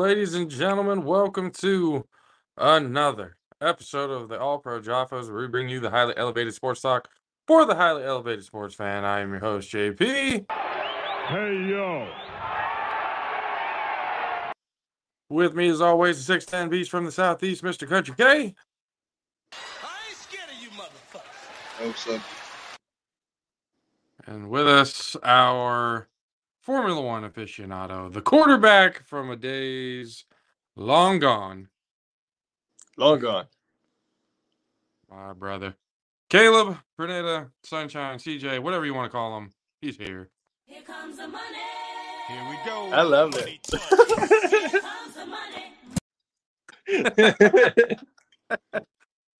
Hey, yo, ladies and gentlemen, welcome to another episode of the All Pro Jaffos, where we bring you the highly elevated sports talk for the highly elevated sports fan. I am your host, JP. Hey yo. With me, as always, the 6'10 beast from the southeast, Mr. Country K. I ain't scared of you, motherfuckers. Hope so. And with us, our Formula One aficionado, the quarterback from a days long gone, Long gone. my brother. Caleb, Bernetta, Sunshine, CJ, whatever you want to call him, he's here. Here comes the money. Here we go. I love Money it. Here comes the money.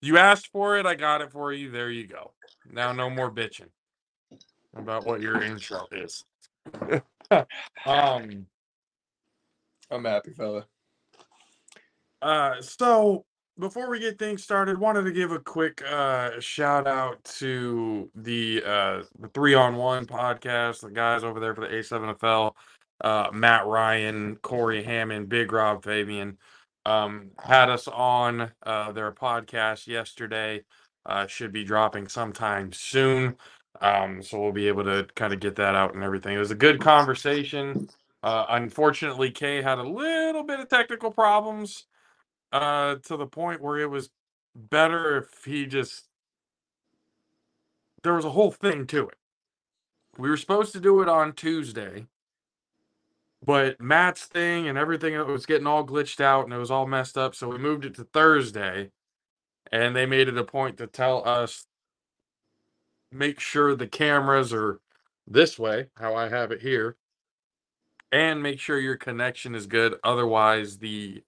You asked for it, I got it for you. There you go. Now, no more bitching about what your intro is. um, I'm happy fella. uh, so before we get things started, wanted to give a quick uh shout out to the uh the three on one podcast, the guys over there for the A7FL, uh Matt Ryan, Corey Hammond, Big Rob Fabian, um, had us on uh their podcast yesterday. Uh should be dropping sometime soon. Um, so we'll be able to kind of get that out and everything. It was a good conversation. Uh unfortunately, Kay had a little bit of technical problems uh to the point where it was better if he just there was a whole thing to it. We were supposed to do it on Tuesday, but Matt's thing and everything it was getting all glitched out and it was all messed up, so we moved it to Thursday. And they made it a point to tell us make sure the cameras are this way, how I have it here, and make sure your connection is good. Otherwise, the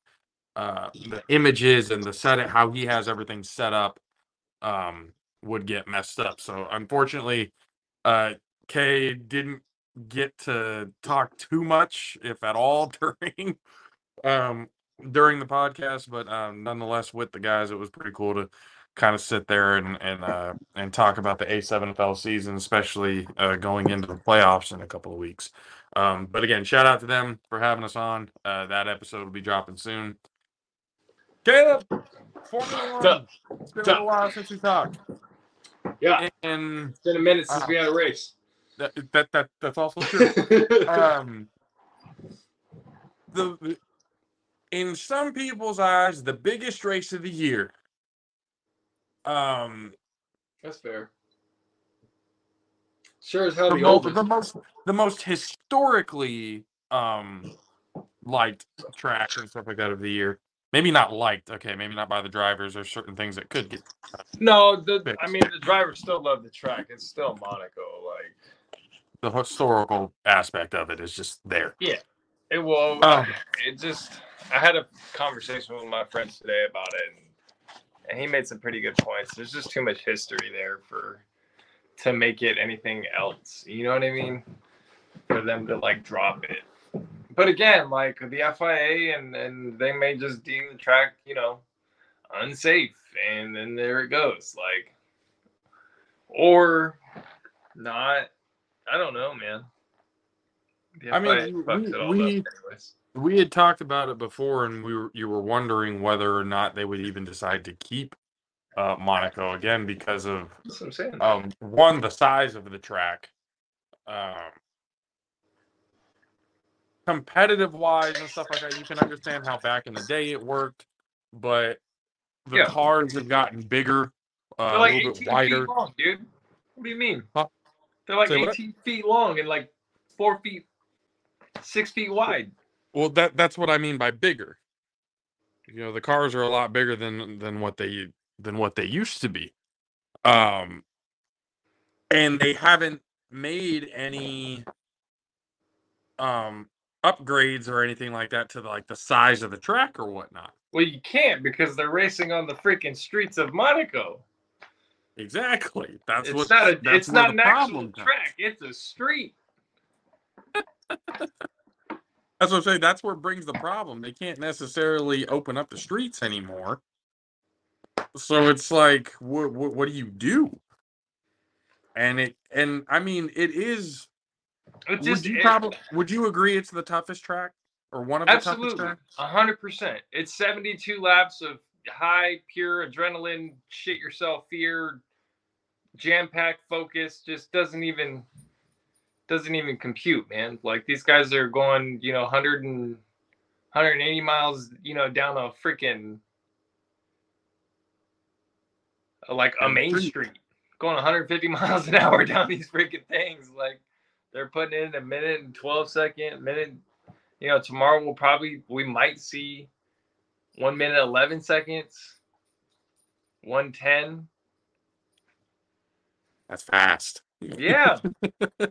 uh the images and the set how he has everything set up um would get messed up so unfortunately uh kay didn't get to talk too much if at all during um during the podcast but um nonetheless with the guys it was pretty cool to kind of sit there and and uh and talk about the a7fl season especially uh going into the playoffs in a couple of weeks um but again shout out to them for having us on uh that episode will be dropping soon Caleb, Formula up? One. It's been a What's little up? while since we talked. Yeah. And It's been a minute since Uh, we had a race. that, that, that that's also true. um, the- in some people's eyes, the biggest race of the year. Um, That's fair. Sure as hell the, the mo- the most the most historically um liked track and stuff like that of the year. Maybe not liked. Okay, maybe not by the drivers. There's certain things that could get No, the, I mean the drivers still love the track. It's still Monaco. Like the historical aspect of it is just there. Yeah, it will. Oh. It just. I had a conversation with my friends today about it, and, and he made some pretty good points. There's just too much history there for to make it anything else. You know what I mean? For them to like drop it. But again, like the FIA and and they may just deem the track, you know, unsafe, and then there it goes. Like, or not. I don't know, man. The I mean, we- fucks it all we- up anyways. We had talked about it before, and we were you were wondering whether or not they would even decide to keep uh, Monaco again because of That's what I'm saying. um, one the size of the track, um, competitive wise and stuff like that. You can understand how back in the day it worked, but the Yeah. cars have gotten bigger, uh, They're a little 18 bit wider. feet long, dude. What do you mean? Huh? They're like Say what? 18 feet long and like four feet, six feet wide. Well, that that's what I mean by bigger. You know, the cars are a lot bigger than than what they than what they used to be. Um and they haven't made any um upgrades or anything like that to like the size of the track or whatnot. Well, you can't because they're racing on the freaking streets of Monaco. Exactly. That's it's what not a. that's It's not the an actual comes. track. It's a street. That's what I'm saying. That's where it brings the problem. They can't necessarily open up the streets anymore. So it's like, what, what, what do you do? And it, and I mean, it is. It Would you probably would you agree it's the toughest track or one of the toughest Absolutely, tracks? a hundred percent. It's seventy-two laps of high, pure adrenaline, shit yourself fear, jam-packed focus. Just doesn't even doesn't even compute, man. Like these guys are going, you know, 100 and 180 miles, you know, down a freaking like a main street. going 150 miles an hour down these freaking things. Like they're putting in a minute and 12 second, minute. You know, tomorrow we'll probably we might see one minute 11 seconds, 110. That's fast. Yeah,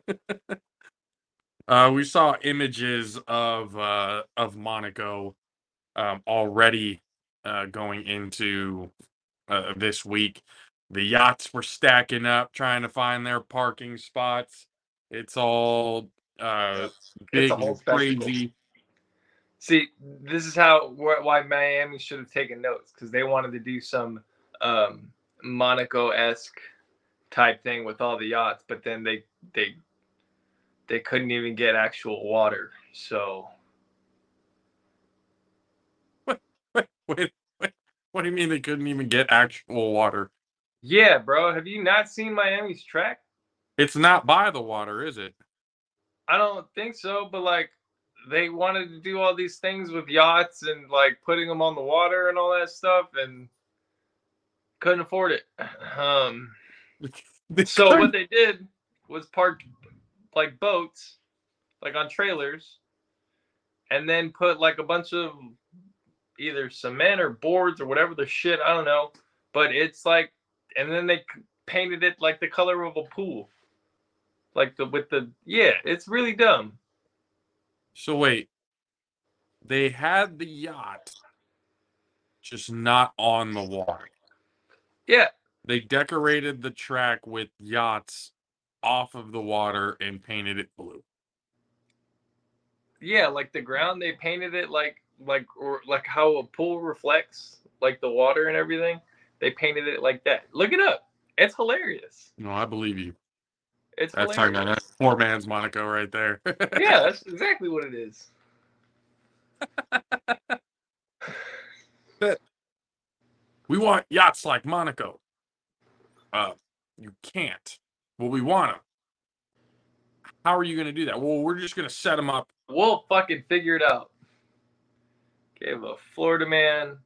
Uh, we saw images of uh, of Monaco um, already uh, going into uh, this week. The yachts were stacking up, trying to find their parking spots. It's all uh, big, whole and spectacle. crazy. See, this is how wh- why Miami should have taken notes because they wanted to do some um, Monaco esque type thing with all the yachts, but then they they they couldn't even get actual water. So Wait, wait, what do you mean they couldn't even get actual water? yeah, bro, have you not seen Miami's track? It's not by the water, is it? I don't think so, but like they wanted to do all these things with yachts and like putting them on the water and all that stuff and couldn't afford it. Um So couldn't- what they did was park like boats, like on trailers, and then put like a bunch of either cement or boards or whatever the shit I don't know. But it's like, and then they painted it like the color of a pool, like the with the yeah. It's really dumb. So wait, they had the yacht, just not on the water. Yeah, They decorated the track with yachts off of the water and painted it blue. yeah. Like the ground, they painted it like like or like how a pool reflects like the water and everything. They painted it like that. Look it up. It's hilarious. No, I believe you. It's That's hilarious. talking about poor man's Monaco right there. yeah, that's exactly what it is. we want yachts like Monaco. Uh, you can't. Well, we want them. How are you going to do that? Well, we're just going to set them up. We'll fucking figure it out. Gave a Florida man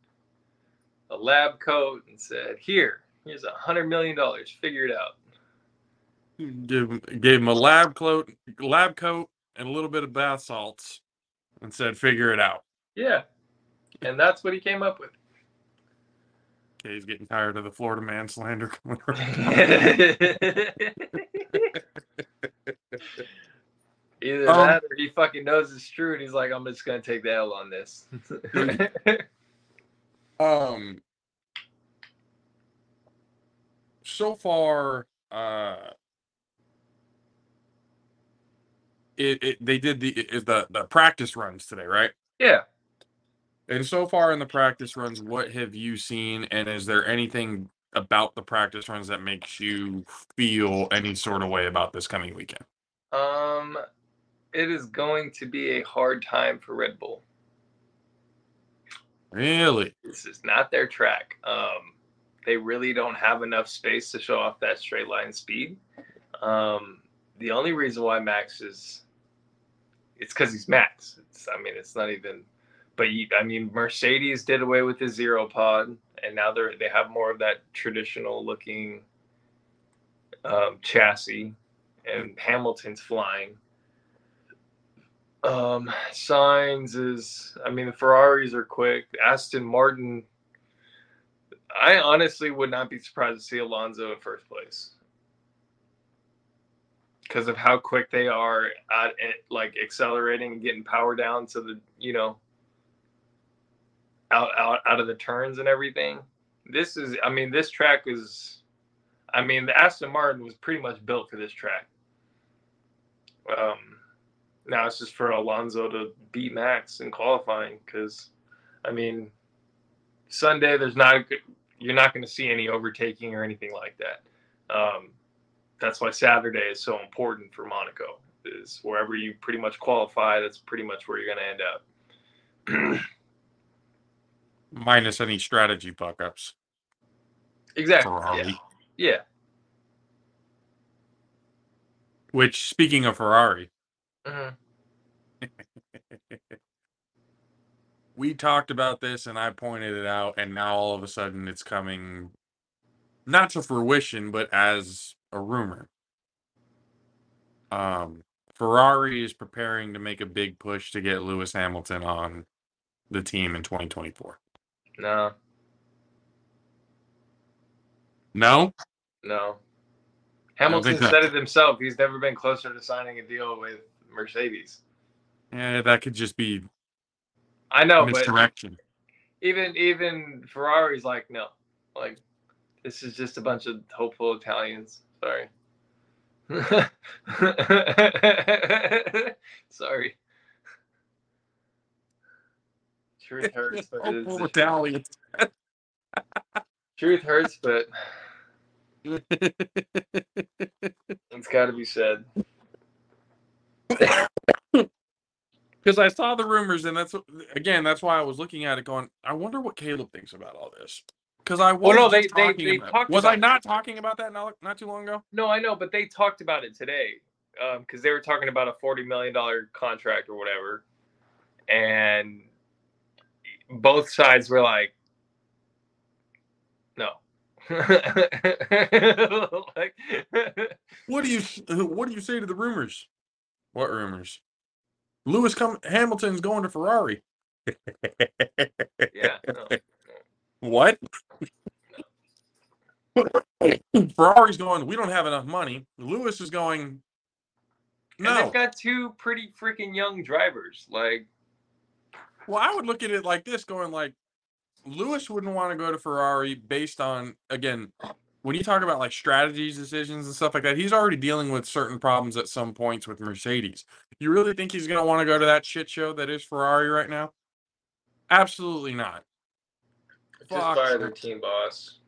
a lab coat and said, "Here, here's a hundred million dollars. Figure it out." Give 'em- gave him a lab coat, lab coat, and a little bit of bath salts, and said, "Figure it out." Yeah, and that's what he came up with. Okay, he's getting tired of the Florida man slander coming. Either Um, that, or he fucking knows it's true, and he's like, "I'm just gonna take the L on this." Um. So far, uh, it, it they did the it, the the practice runs today, right? yeah. And so far in the practice runs, what have you seen? And is there anything about the practice runs that makes you feel any sort of way about this coming weekend? Um, it is going to be a hard time for Red Bull. Really? This is not their track. Um, they really don't have enough space to show off that straight line speed. Um, the only reason why Max is, it's because he's Max. It's, I mean, it's not even. But you, I mean, Mercedes did away with the zero pod, and now they're they have more of that traditional looking um, chassis, and Hamilton's flying. Um, Sainz is, I mean, the Ferraris are quick. Aston Martin, I honestly would not be surprised to see Alonso in first place because of how quick they are at it, like accelerating and getting power down to the, you know, out, out, out of the turns and everything. This is, I mean, this track is, I mean, the Aston Martin was pretty much built for this track. Um, now it's just for Alonso to beat Max in qualifying because, I mean, Sunday there's not you're not going to see any overtaking or anything like that. Um, that's why Saturday is so important for Monaco. Is wherever you pretty much qualify, that's pretty much where you're going to end up. minus any strategy fuck ups. exactly. Ferrari. Yeah. yeah. Which, speaking of Ferrari, Mhm. we talked about this and I pointed it out, and now all of a sudden it's coming not to fruition, but as a rumor. Um, Ferrari is preparing to make a big push to get Lewis Hamilton on the team in 2024. No, No? no. Hamilton said it himself. He's never been closer to signing a deal with Mercedes. Yeah, that could just be I know, but misdirection. even even Ferrari's like, no, like this is just a bunch of hopeful Italians. Sorry. Sorry. Truth hurts, but it is, Italians. truth hurts, but it's got to be said. Because I saw the rumors, and that's again, that's why I was looking at it, going, I wonder what Caleb thinks about all this. Because I was Well, no, they- they- they about- talked was I not talking about that not, not too long ago? No, I know, but they talked about it today um, because they were talking about a forty million dollar contract or whatever, and both sides were like, "No." like, What do you What do you say to the rumors? What rumors? Lewis come Hamilton's going to Ferrari. yeah, no. What? Ferrari's going. We don't have enough money. Lewis is going. No. And they've got two pretty freaking young drivers. Like, Well, I would look at it like this, going like, Lewis wouldn't want to go to Ferrari based on again, when you talk about like strategies, decisions, and stuff like that. He's already dealing with certain problems at some points with Mercedes. You really think he's going to want to go to that shit show that is Ferrari right now? Absolutely not. just fire their team boss.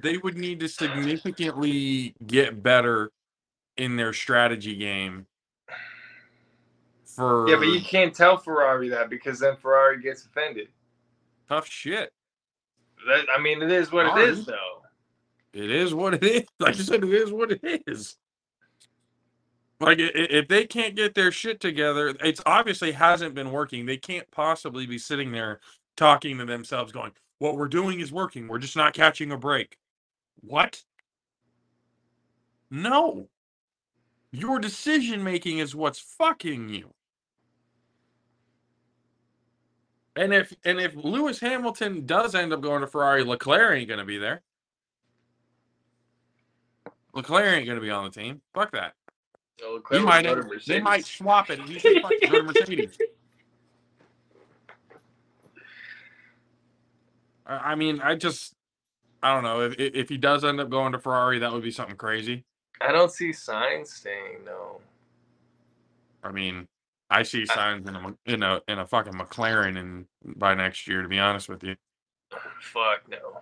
They would need to significantly get better in their strategy game. For Yeah, but you can't tell Ferrari that because then Ferrari gets offended. tough shit. That, I mean, it is what it is, though. It is what it is. Like I said, it is what it is. Like if they can't get their shit together, it's obviously hasn't been working. They can't possibly be sitting there talking to themselves, going, "What we're doing is working. We're just not catching a break." What? No. Your decision making is what's fucking you. And if and if Lewis Hamilton does end up going to Ferrari, Leclerc ain't gonna be there. Leclerc ain't gonna be on the team. Fuck that. Leclerc might they might swap it and he said fuck go to Mercedes. I I mean, I just I don't know if if if he does end up going to Ferrari, that would be something crazy. I don't see sainz staying though. I mean, I see sainz in a in a in a fucking McLaren and by next year, to be honest with you, Fuck no.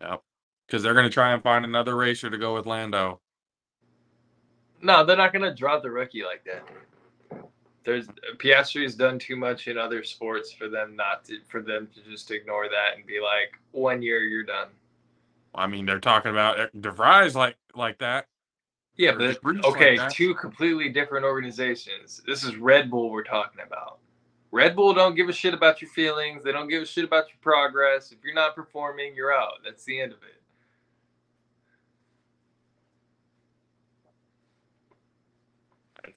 Yep, because they're gonna try and find another racer to go with Lando. No, they're not gonna drop the rookie like that. There's Piastri's done too much in other sports for them not to for them to just ignore that and be like, one year you're done. I mean, they're talking about uh, DeVries like like that. Yeah, but Reese like okay, two completely different organizations. This is Red Bull we're talking about. Red Bull don't give a shit about your feelings. They don't give a shit about your progress. If you're not performing, you're out. That's the end of it.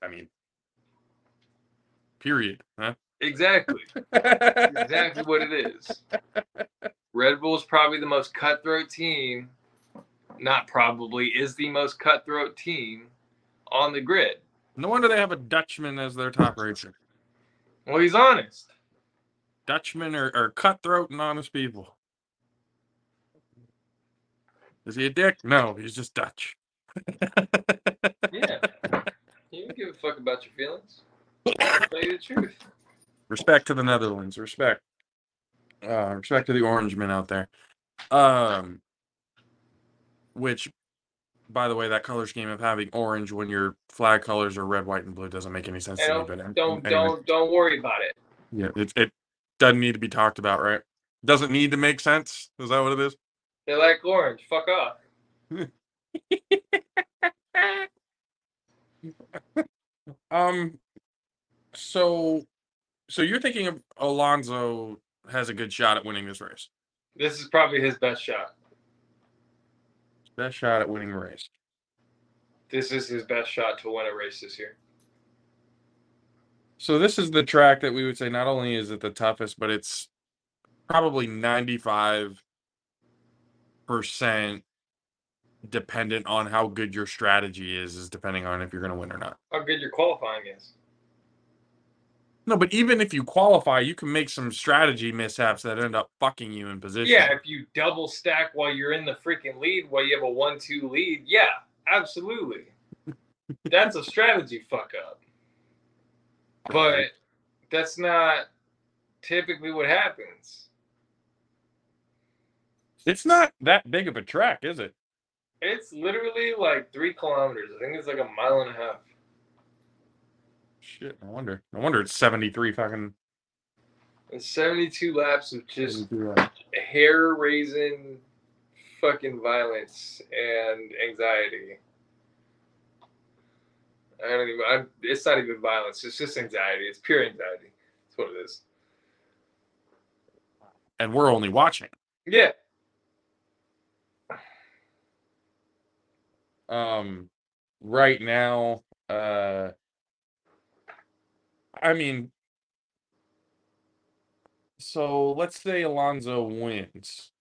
I mean, period. Huh? Exactly. exactly what it is. Red Bull's probably the most cutthroat team, not probably, is the most cutthroat team on the grid. No wonder they have a Dutchman as their top racer. Well, he's honest. Dutchmen are, are cutthroat and honest people. Is he a dick? No, he's just Dutch. Yeah. You don't give a fuck about your feelings. Tell you the truth. Respect to the Netherlands. Respect. Uh, respect to the Orangemen out there. Um, which by the way, that color scheme of having orange when your flag colors are red, white, and blue doesn't make any sense to me. don't But don't anyway. don't don't worry about it. Yeah, it it doesn't need to be talked about, right? Doesn't need to make sense. Is that what it is? They like orange. Fuck off. Um, so, so you're thinking of Alonso has a good shot at winning this race. This is probably his best shot. Best shot at winning a race. This is his best shot to win a race this year. So this is the track that we would say not only is it the toughest, but it's probably 95 percent dependent on how good your strategy is, is depending on if you're going to win or not. How good your qualifying is. No, but even if you qualify, you can make some strategy mishaps that end up fucking you in position. Yeah, if you double stack while you're in the freaking lead, while you have a one-two lead, yeah, absolutely. That's a strategy fuck up. But that's not typically what happens. it's not that big of a track, is it? It's literally like three kilometers. I think it's like a mile and a half. Shit, no wonder. No wonder it's 73 fucking. And 72 laps of just hair raising fucking violence and anxiety. I don't even. I'm, it's not even violence. It's just anxiety. It's pure anxiety. That's what it is. And we're only watching. Yeah. um right now uh i mean so let's say alonso wins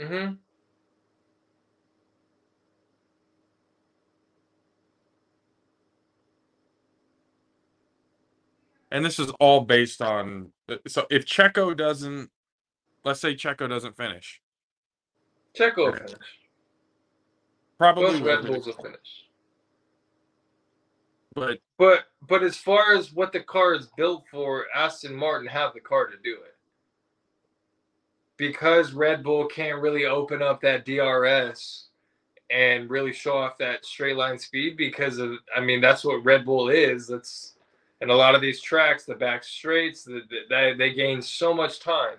Mm-hmm. and this is all based on uh, so if checo doesn't let's say checo doesn't finish Checo will finish. probably Both will Red Bulls will finish. But But but as far as what the car is built for, Aston Martin have the car to do it. Because Red Bull can't really open up that DRS and really show off that straight line speed because of I mean that's what Red Bull is. That's and a lot of these tracks, the back straights, the, the, they they gain so much time,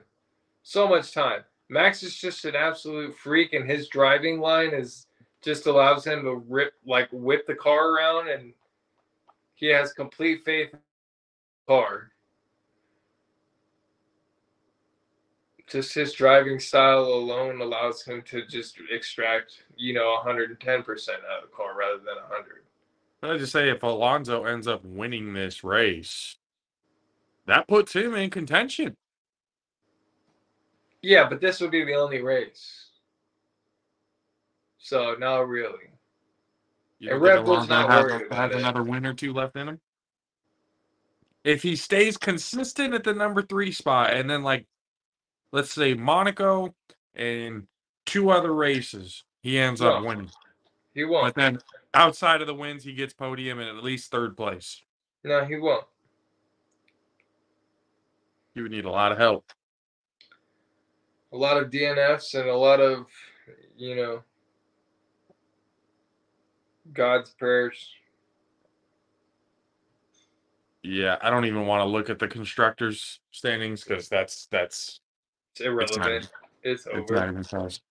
so much time. Max is just an absolute freak, and his driving line is just allows him to rip like whip the car around and he has complete faith in the car. Just his driving style alone allows him to just extract, you know, 110% out of the car rather than 100. i just say if alonso ends up winning this race that puts him in contention Yeah, but this would be the only race. So, not really. You And think Red Bull's Alonso not has, a- about has it. another win or two left in him. If he stays consistent at the number three spot, and then like, let's say Monaco and two other races, he ends up winning. He won't. But then outside of the wins, he gets podium and at least third place. No, he won't. He would need a lot of help. A lot of DNFs and a lot of, you know, God's prayers. Yeah, I don't even want to look at the constructors standings because that's that's It's irrelevant. It's, it's not over. even close.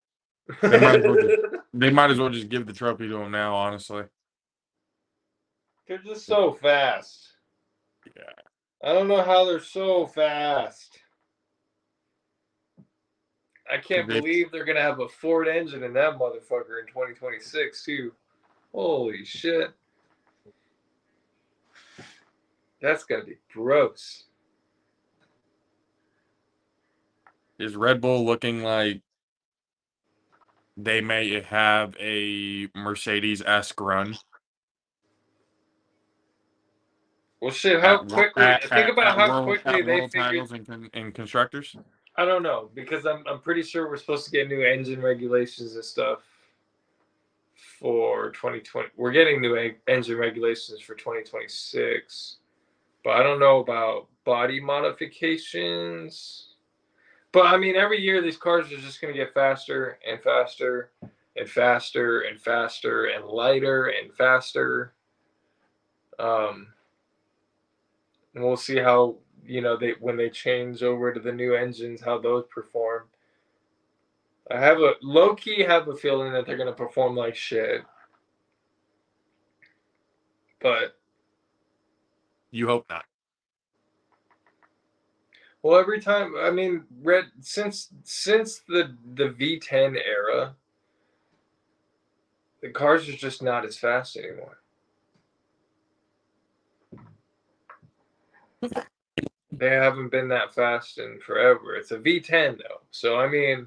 They might as well just- They might as well just give the trophy to him now, honestly. They're just so fast. Yeah. I don't know how they're so fast. I can't believe they're gonna have a Ford engine in that motherfucker in 2026 too. Holy shit. That's gonna be gross. Is Red Bull looking like they may have a Mercedes esque run? Well, shit. How at quickly? at- think at- about at how world- quickly at they world figured. titles con- in constructors. I don't know because I'm I'm pretty sure we're supposed to get new engine regulations and stuff for 2020. We're getting new engine regulations for 2026, but I don't know about body modifications. But I mean, every year these cars are just going to get faster and faster and faster and faster and lighter and faster. Um, and we'll see how you know they when they change over to the new engines how those perform. I have a low key have a feeling that they're gonna perform like shit, but You hope not. Well, every time I mean, red since since the the V10 era, the cars are just not as fast anymore. they haven't been that fast in forever. It's a V10 though, so I mean,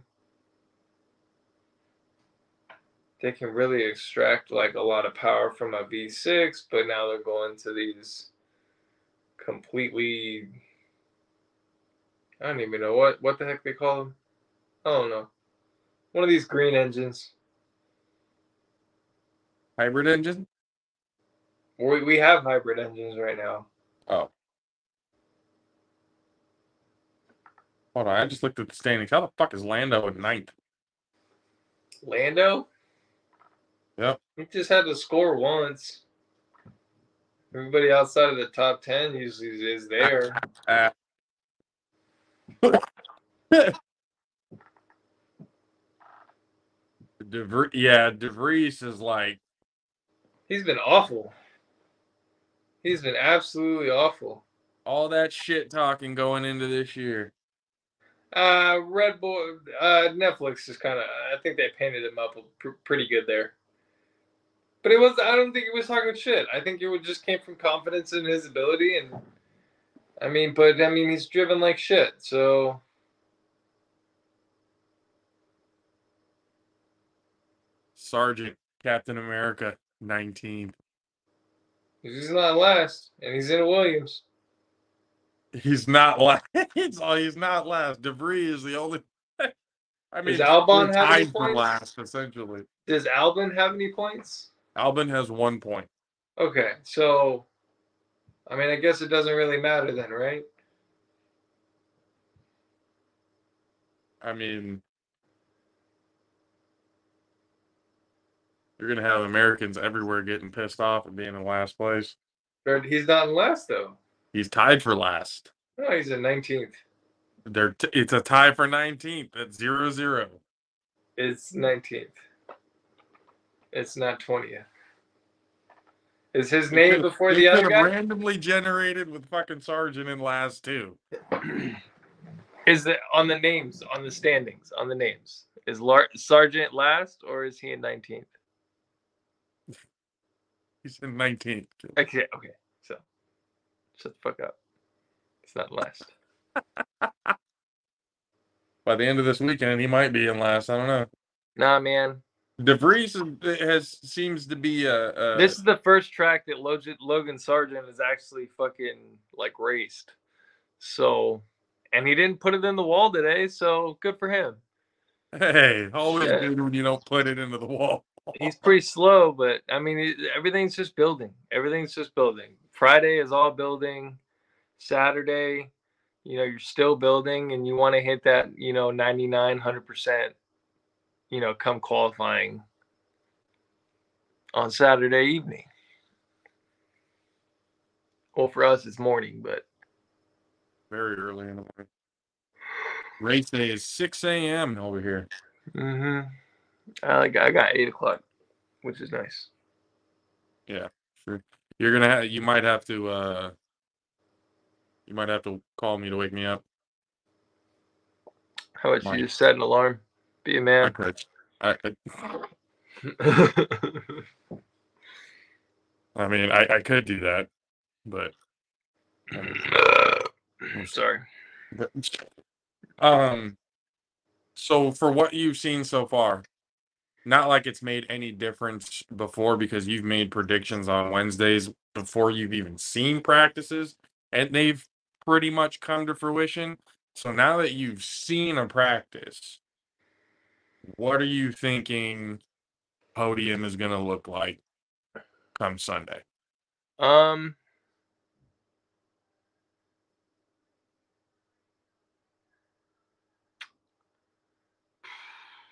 they can really extract like a lot of power from a V6, but now they're going to these completely I don't even know what what the heck they call them. I don't know. One of these green engines. Hybrid engine? We we have hybrid engines right now. Oh. Hold on, I just looked at the standings. How the fuck is Lando in ninth? Lando. Yep. He just had to score once. Everybody outside of the top ten usually is there. Uh, DeVries, yeah, DeVries is like He's been awful. He's been absolutely awful. all that shit talking going into this year. Uh, Red Bull, uh, Netflix is kind of. I think they painted him up pr- pretty good there. But it was. I don't think it was talking shit. I think it just came from confidence in his ability, and I mean, but I mean, he's driven like shit. So Sargeant Captain America 19. he's not last, and he's in a Williams. He's not last. he's, oh, he's not last. DeVries is the only. I mean, Does Albon have any points? last essentially. Does Albon have any points? Albon has one point. Okay, so I mean, I guess it doesn't really matter then, right? I mean, you're gonna have Americans everywhere getting pissed off and being in last place. Or he's not in last though. He's tied for last. No, he's in nineteenth. They're t- it's a tie for 19th at zero zero. It's nineteenth. It's not twentieth. Is his name before the other guy? randomly generated with fucking Sargeant in last too. Is it on the names, on the standings, on the names? Is Lar- Sargeant last or is he in nineteenth? He's in 19th. Okay, okay. So shut the fuck up. It's not last. By the end of this weekend, he might be in last. I don't know. Nah, man. DeVries has seems to be a, a this is the first track that Logan, Logan Sargeant has actually fucking like raced. So, and he didn't put it in the wall today. So good for him. hey, always Yeah. good when you don't put it into the wall. He's pretty slow, but I mean, it, everything's just building. Everything's just building. Friday is all building. Saturday, you know, you're still building and you want to hit that, you know, 99, 100%, you know, come qualifying on Saturday evening. Well, for us, it's morning, but Very early in the morning. Race day is 6 a.m. over here. Mm-hmm. I, like- I got eight o'clock, which is nice. Yeah, sure. You're gonna have, you might have to uh you might have to call me to wake me up. How about Mike. you just set an alarm? Be a I man. could. I, I- I mean, I, I could do that, but I'm sorry. um, so for what you've seen so far, not like it's made any difference before because you've made predictions on Wednesdays before you've even seen practices, and they've pretty much come to fruition. So now that you've seen a practice, what are you thinking podium is going to look like come Sunday? Um,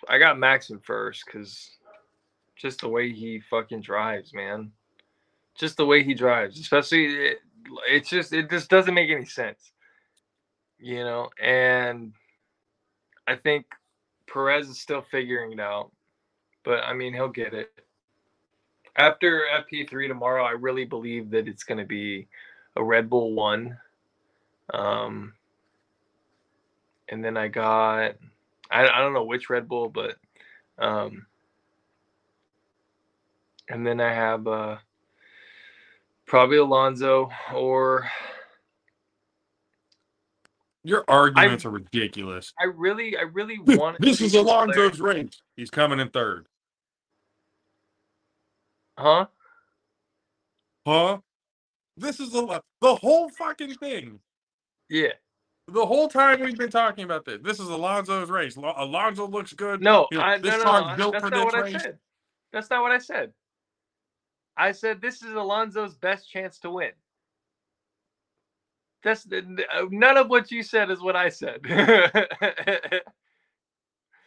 I got Max in first because just the way he fucking drives, man. Just the way he drives, especially it, it's just it just doesn't make any sense, you know. And I think Perez is still figuring it out, but I mean he'll get it. After FP3 tomorrow, I really believe that it's going to be a Red Bull one. Um, and then I got I, I don't know which Red Bull, but um, and then I have uh, probably Alonso or Your arguments are ridiculous. I really I really want this is. Alonso's race. He's coming in third. huh? Huh? This is the the whole fucking thing. Yeah. The whole time we've been talking about this. This is Alonso's race. Lo- Alonso looks good. No, You know, I, this no, no, no, built that's for not this what race. I said. That's not what I said. I said this is Alonso's best chance to win. That's uh, none of what you said is what I said.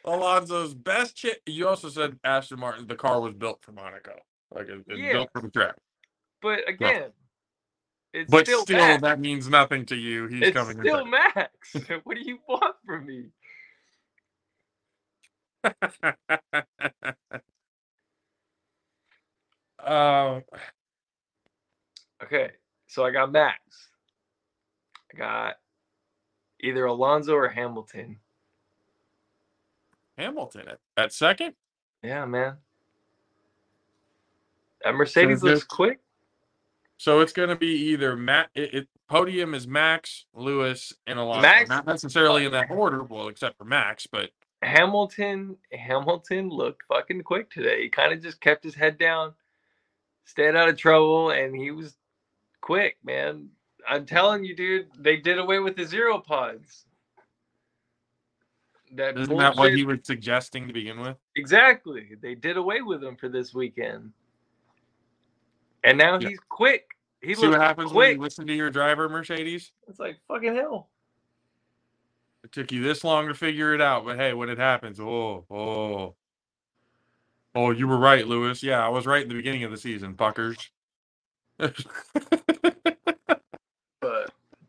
Alonso's best chance. You also said Aston Martin. The car was built for Monaco. Like it, it's Yeah. built for the track. but again, it's But still, still, Max. that means nothing to you. He's it's coming still Max. what do you want from me? Um, Okay, so I got Max. I got either Alonso or Hamilton. Hamilton at, at second. Yeah, man. That Mercedes good. looks quick. So it's going to be either Matt. It, it podium is Max, Lewis, and Alonso. Max- Not necessarily in that order, well, except for Max, but Hamilton Hamilton looked fucking quick today. He kind of just kept his head down, stayed out of trouble, and he was quick, man. I'm telling you, dude, they did away with the zero pods. That isn't that what bullshit- he was suggesting to begin with? exactly? They did away with them for this weekend, and now Yeah. he's quick. He See what happens when quick. you listen to your driver, Mercedes. It's like fucking hell. It took you this long to figure it out, but hey, when it happens, oh, oh, oh, you were right, Lewis. Yeah, I was right in the beginning of the season, fuckers.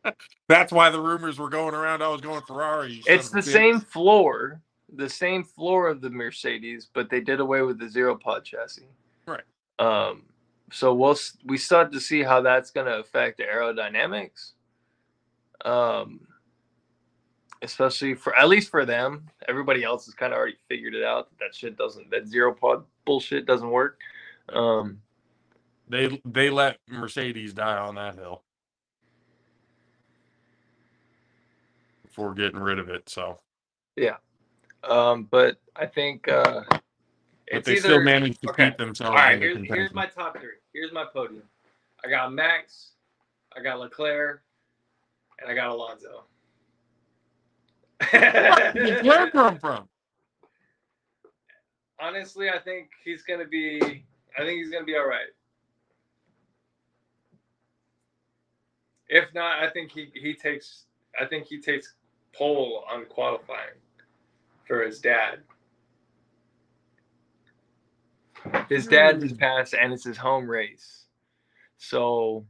That's why the rumors were going around. I was going Ferrari. it's the same floor, the same floor of the Mercedes, but they did away with the zero pod chassis. Right. Um. So we'll we start to see how that's going to affect aerodynamics. Um. Especially for at least for them, everybody else has kind of already figured it out. That, that shit doesn't. That zero pod bullshit doesn't work. Um. They they let Mercedes die on that hill before getting rid of it. So, yeah, Um. But I think. uh but they either, still managed to okay. keep themselves. All right, here's, here's contention. my top three. Here's my podium. I got Max, I got Leclerc, and I got Alonso. Where come from? Honestly, I think he's gonna be. I think he's gonna be all right. If not, I think he he takes. I think he takes pole on qualifying for his dad. His dad just passed, and it's his home race. So,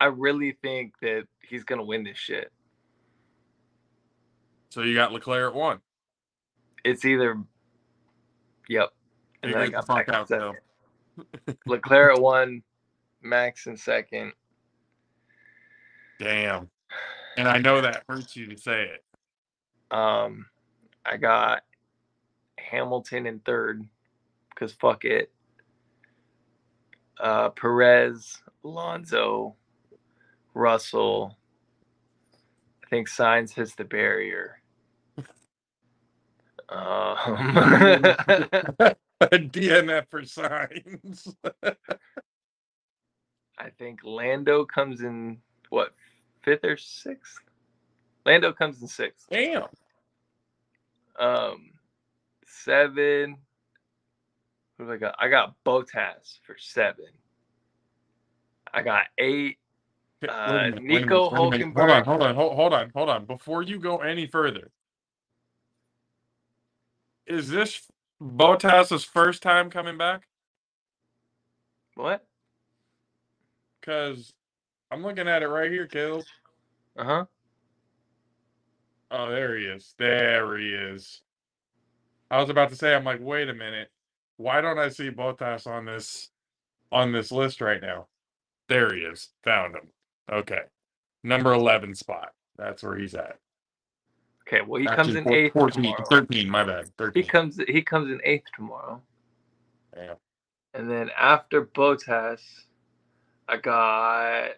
I really think that he's gonna win this shit. So you got Leclerc at one. It's either, yep. And then I got Max out, second. Leclerc at one, Max in second. Damn. And I know that hurts you to say it. Um, I got Hamilton in third because fuck it. Uh, Perez, Alonso, Russell. I think Sainz hits the barrier. Um, DNF for sainz. I think Lando comes in what fifth or sixth. Lando comes in sixth. Damn. Um, seven. Who do I got? I got Bottas for seven. I got eight. Uh, minute, Nico minute, wait a minute. Hold on, hold on, hold, hold on, hold on. Before you go any further, is this Bottas's first time coming back? What? Because I'm looking at it right here, Kills. Uh huh. Oh, there he is. There he is. I was about to say, I'm like, wait a minute. Why don't I see Bottas on this on this list right now? There he is. Found him. Okay. Number 11 spot. That's where he's at. Okay. Well, he Actually, comes in four- eighth 14, tomorrow. 13, my bad. 13. He comes. He comes in eighth tomorrow. Yeah. And then after Bottas, I got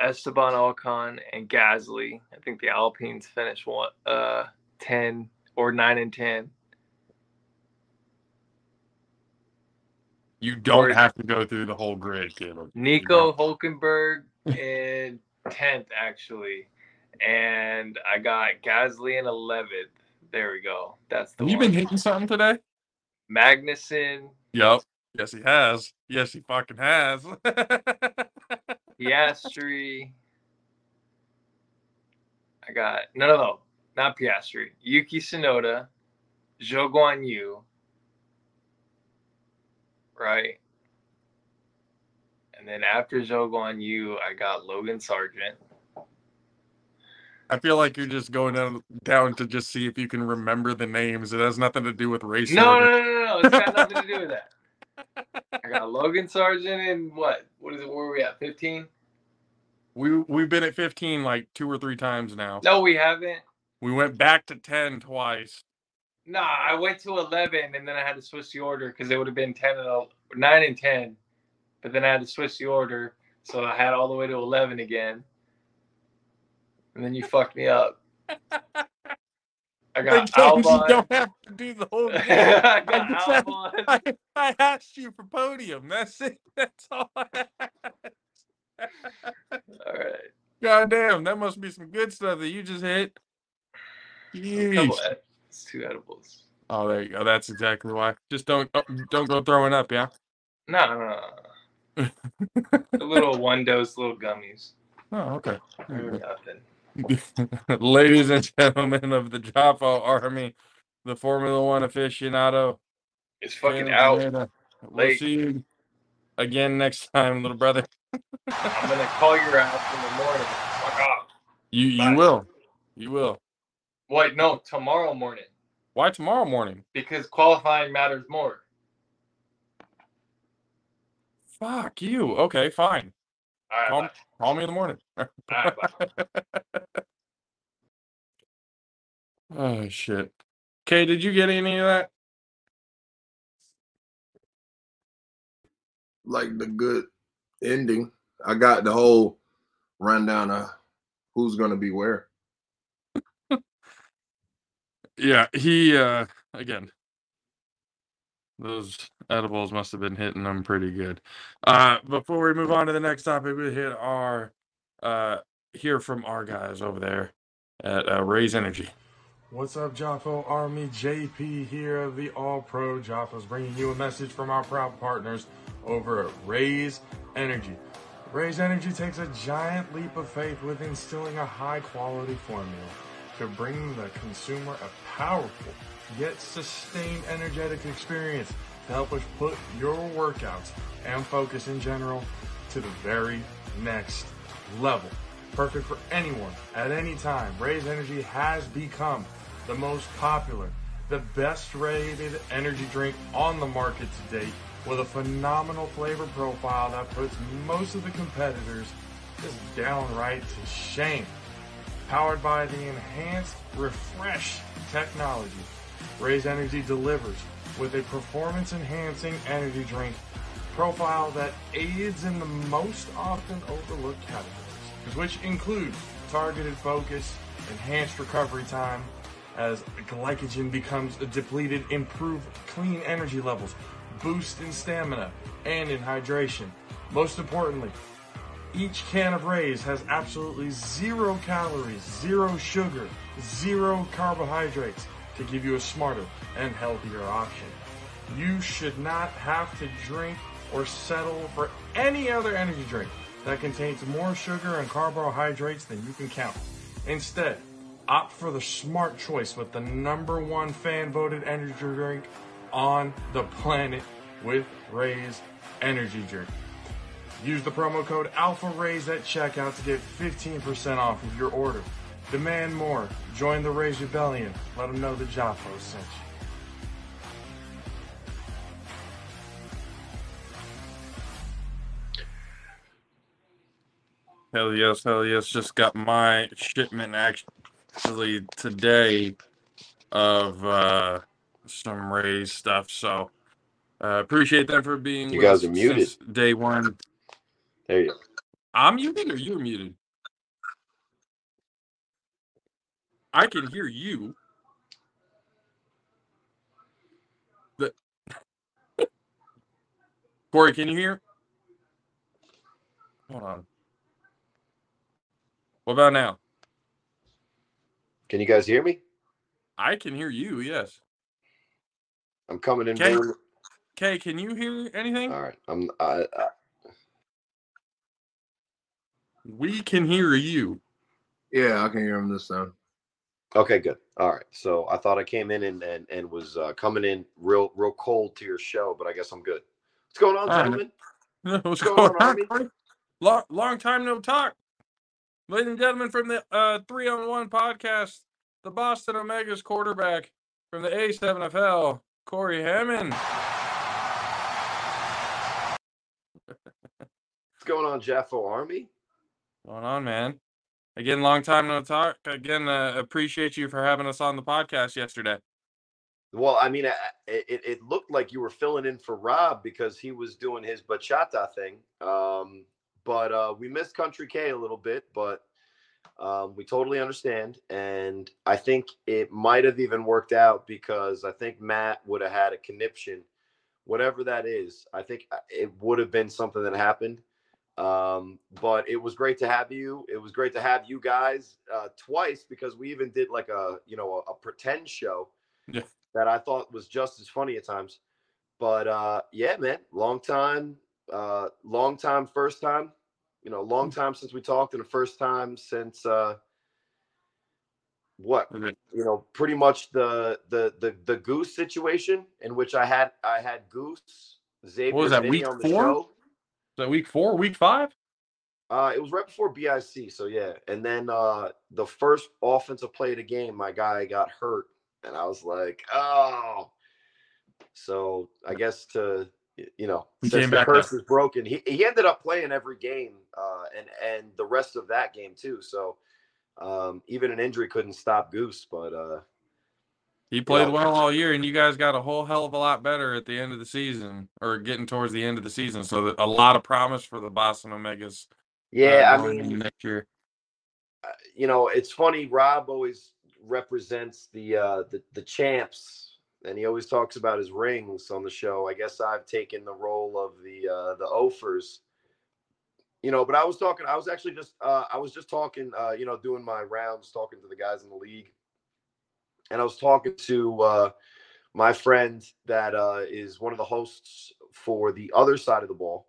Esteban Ocon and Gasly. I think the Alpines finished one uh ten or nine and ten. You don't Or- have to go through the whole grid, Caleb. Nico Hulkenberg in tenth actually. And I got Gasly in eleventh. There we go. That's the Have you been hitting something today? Magnussen, Yep. Yes, he has. Yes, he fucking has. Piastri. I got no, no, no, not Piastri. Yuki Tsunoda, Zhou Guan Yu, right? And then after Zhou Guan Yu, I got Logan Sargeant. I feel like you're just going down, down to just see if you can remember the names. It has nothing to do with race. No, order. no, no, no, no. It's got nothing to do with that. I got Logan Sargeant and what? What is it? Where are we at? 15? We we've been at 15 like two or three times now. No, we haven't. We went back to 10 twice. Nah, I went to 11 and then I had to switch the order because it would have been 10 and 9 and 10. But then I had to switch the order. So I had all the way to 11 again. And then you fucked me up. I got James, you Albon. don't have to do the whole. I got had- Albon. I, I asked you for podium. That's it. That's all I asked. All right. God damn, that must be some good stuff that you just hit. Jeez. It's two edibles. Oh, there you go. That's exactly why. Just don't don't go throwing up, yeah. No, no, no, no. the little one dose little gummies. Oh, okay. Nothing. Ladies and gentlemen of the Jaffo Army, the Formula One aficionado. It's fucking out. Pineda. We'll Late. see you again next time, little brother. I'm gonna call your ass in the morning. Fuck off. You you will. You will. Wait, no, tomorrow morning Why tomorrow morning? because qualifying matters more. Fuck you. Okay, fine. All right, Call, bye. call me in the morning. All right, bye. oh shit. Okay, did you get any of that? like the good ending. I got the whole rundown of who's gonna be where. Yeah, he uh again. Those edibles must have been hitting them pretty good. Uh before we move on to the next topic, we hit our uh hear from our guys over there at uh, Raze Energy. What's up, Jaffo Army? JP here the All Pro Jaffos, bringing you a message from our proud partners over at Raze Energy. Raise Energy takes a giant leap of faith with instilling a high quality formula to bring the consumer a powerful yet sustained energetic experience to help us put your workouts and focus in general to the very next level. Perfect for anyone at any time. Raze Energy has become the most popular, the best rated energy drink on the market to date with a phenomenal flavor profile that puts most of the competitors just downright to shame. Powered by the enhanced refresh technology, Raze Energy delivers with a performance enhancing energy drink profile that aids in the most often overlooked categories, which include targeted focus, enhanced recovery time, as glycogen becomes depleted, improve clean energy levels, boost in stamina and in hydration. Most importantly, each can of Raze has absolutely zero calories, zero sugar, zero carbohydrates to give you a smarter and healthier option. You should not have to drink or settle for any other energy drink that contains more sugar and carbohydrates than you can count. Instead, Opt for the smart choice with the number one fan voted energy drink on the planet with Raze Energy Drink. Use the promo code Alpha at checkout to get 15% off of your order. Demand more. Join the Raze Rebellion. Let them know the Jaffo sent you. Hell yes, hell yes. Just got my shipment actually today of uh some Raze stuff. So uh appreciate that for being You with guys us are muted. since day one. There you go. I'm muted or you're muted? I can hear you. The Corey, can you hear? Hold on. What about now? Can you guys hear me? I can hear you, yes. I'm coming in. Okay. very- Kay, can you hear anything? All right. I'm. I, I, We can hear you. Yeah, I can hear him this time. Okay. Good. All right. So I thought I came in and and, and was uh, coming in real real cold to your show, but I guess I'm good. What's going on, right. gentlemen? What's going going on, on? Army? Long, long time no talk. Ladies and gentlemen, from the uh, three on one podcast, the Boston Omegas quarterback from the A7FL, Corey Hammond. What's going on, Jaffo Army? Going on, man. Again, long time no talk. Again, uh, appreciate you for having us on the podcast yesterday. Well, I mean, I- it, it looked like you were filling in for Rob because he was doing his bachata thing. Um, but uh, we missed Country K a little bit, but um, we totally understand. And I think it might have even worked out because I think Matt would have had a conniption, whatever that is. I think uh, it would have been something that happened. Um, but it was great to have you. It was great to have you guys uh, twice because we even did like a you know a, a pretend show Yeah. that I thought was just as funny at times. But uh, yeah, man, long time, uh, long time, first time. You know, long time since we talked, and the first time since uh, what it- you know, pretty much the the the the Goose situation in which I had I had Goose Xavier was that, Vinny week on the four? show. Is that week four, week five? Uh, it was right before BIC, so yeah. And then uh, the first offensive play of the game, my guy got hurt, and I was like, oh. So I guess to you know, He since the curse up. was broken, he, he ended up playing every game, uh, and and the rest of that game too. So um, even an injury couldn't stop Goose, but uh, He played know- well all year, and you guys got a whole hell of a lot better at the end of the season, or getting towards the end of the season. So a lot of promise for the Boston Omegas. uh, yeah, I mean, next year. uh, you know, it's funny. Rob always represents the uh, the the champs, and he always talks about his rings on the show. I guess I've taken the role of the uh, the offers. You know, but I was talking. I was actually just uh, I was just talking. Uh, you know, doing my rounds, talking to the guys in the league, and I was talking to uh, my friend that uh, is one of the hosts for the other side of the ball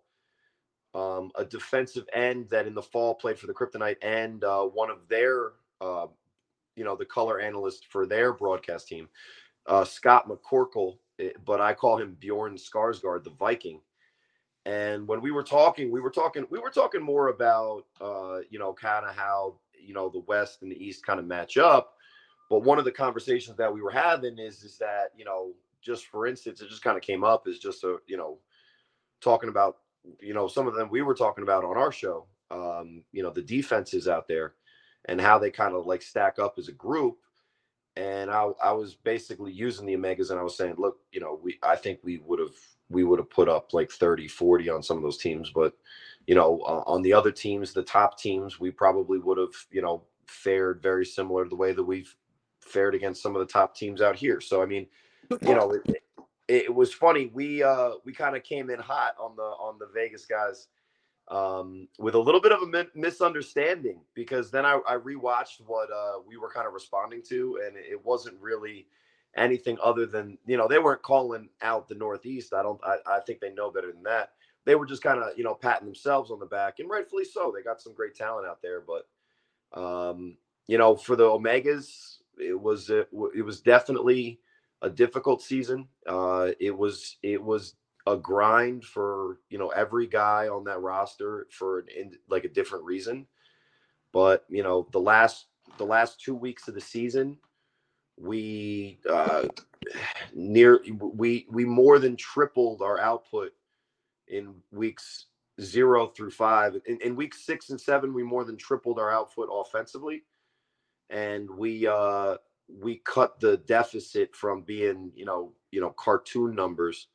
um, a defensive end that in the fall played for the Kryptonite and uh, one of their, uh, you know, the color analyst for their broadcast team, uh, Scott McCorkle, eh, but I call him Bjorn Skarsgård, the Viking. And when we were talking, we were talking, we were talking more about, uh, you know, kind of how you know the West and the East kind of match up. But one of the conversations that we were having is, is that you know, just for instance, it just kind of came up is just a, you know, talking about you know some of them we were talking about on our show um you know the defenses out there and how they kind of like stack up as a group. And i i was basically using the omegas and i was saying look you know we i think we would have we would have put up like 30 40 on some of those teams but you know uh, on the other teams the top teams we probably would have you know fared very similar to the way that we've fared against some of the top teams out here so i mean you know it, it was funny. We uh we kind of came in hot on the on the Vegas guys um with a little bit of a mi- misunderstanding because then I, I rewatched what uh we were kind of responding to and it wasn't really anything other than you know they weren't calling out the Northeast. I don't I, I think they know better than that. They were just kind of you know patting themselves on the back and rightfully so. They got some great talent out there, but um you know, for the Omegas, it was a, it was definitely a difficult season. Uh, it was it was a grind for you know every guy on that roster for an like a different reason. But you know, the last the last two weeks of the season, we uh, near we we more than tripled our output in weeks zero through five. In, in week six and seven, we more than tripled our output offensively, and we uh, we cut the deficit from being you know you know cartoon numbers,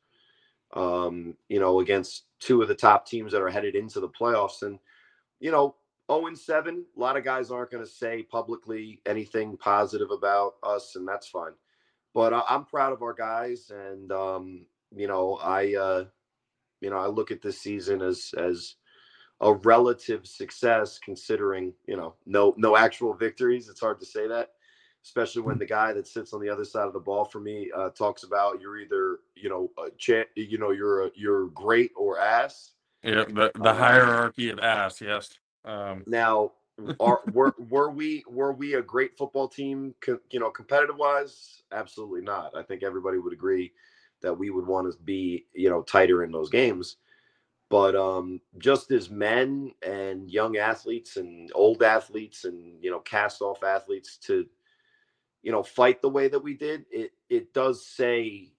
um, you know against two of the top teams that are headed into the playoffs, and you know 0 and 7, a lot of guys aren't going to say publicly anything positive about us, and that's fine. But I, I'm proud of our guys, and um, you know, I uh, you know, I look at this season as as a relative success considering, you know, no no actual victories. It's hard to say that, especially when the guy that sits on the other side of the ball for me uh, talks about you're either, you know, a cha- you know, you're a, you're great or ass. Yeah, the the Uh, hierarchy of ass. Yes. Um, Now, are were were we were we a great football team? co- You know, competitive wise, absolutely not. I think everybody would agree that we would want to be you know tighter in those games. But um, just as men and young athletes and old athletes and you know cast off athletes to you know fight the way that we did, it it does say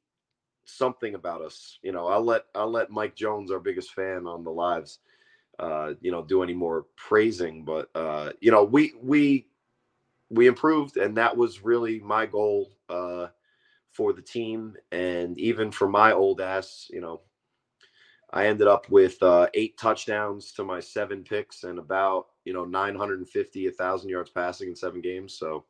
something about us. You know, I'll let I'll let Mike Jones, our biggest fan on the lives, uh, you know, do any more praising. But uh, you know, we we we improved, and that was really my goal uh, for the team, and even for my old ass. You know, I ended up with uh, eight touchdowns to my seven picks and about you know 950, a thousand yards passing in seven games. So,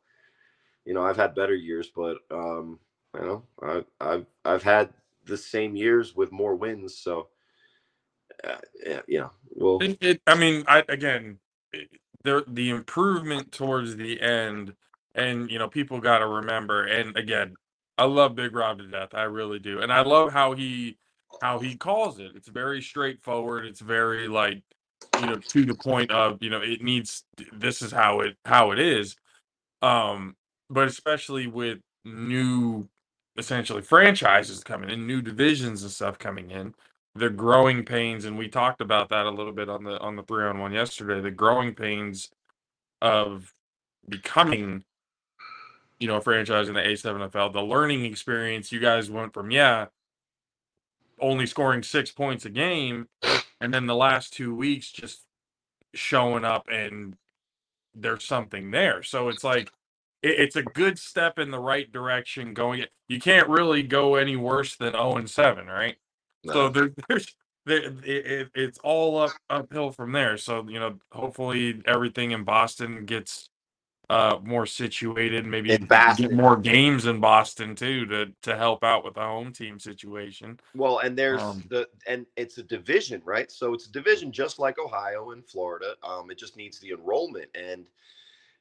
you know, I've had better years, but um, you know, I, I've I've had the same years with more wins. So, uh, yeah, know, well, It, it, I mean, I again, it- the the improvement towards the end, and you know, people got to remember. And again, I love Big Rob to death. I really do, and I love how he how he calls it. It's very straightforward. It's very like you know to the point of you know it needs. This is how it how it is. Um, but especially with new essentially franchises coming in, new divisions and stuff coming in the growing pains and we talked about that a little bit on the on the three on one yesterday the growing pains of becoming you know a franchise in the a7fl the learning experience you guys went from yeah only scoring six points a game and then the last two weeks just showing up and there's something there. So it's like it, it's a good step in the right direction going you can't really go any worse than 0 and 7 right? So there, there's there, it, it's all up uphill from there. So you know, hopefully everything in Boston gets uh more situated. Maybe In get Boston. more games in Boston too to to help out with the home team situation. Well, and there's Um, the and it's a division, right? So it's a division just like Ohio and Florida. Um, it just needs the enrollment. And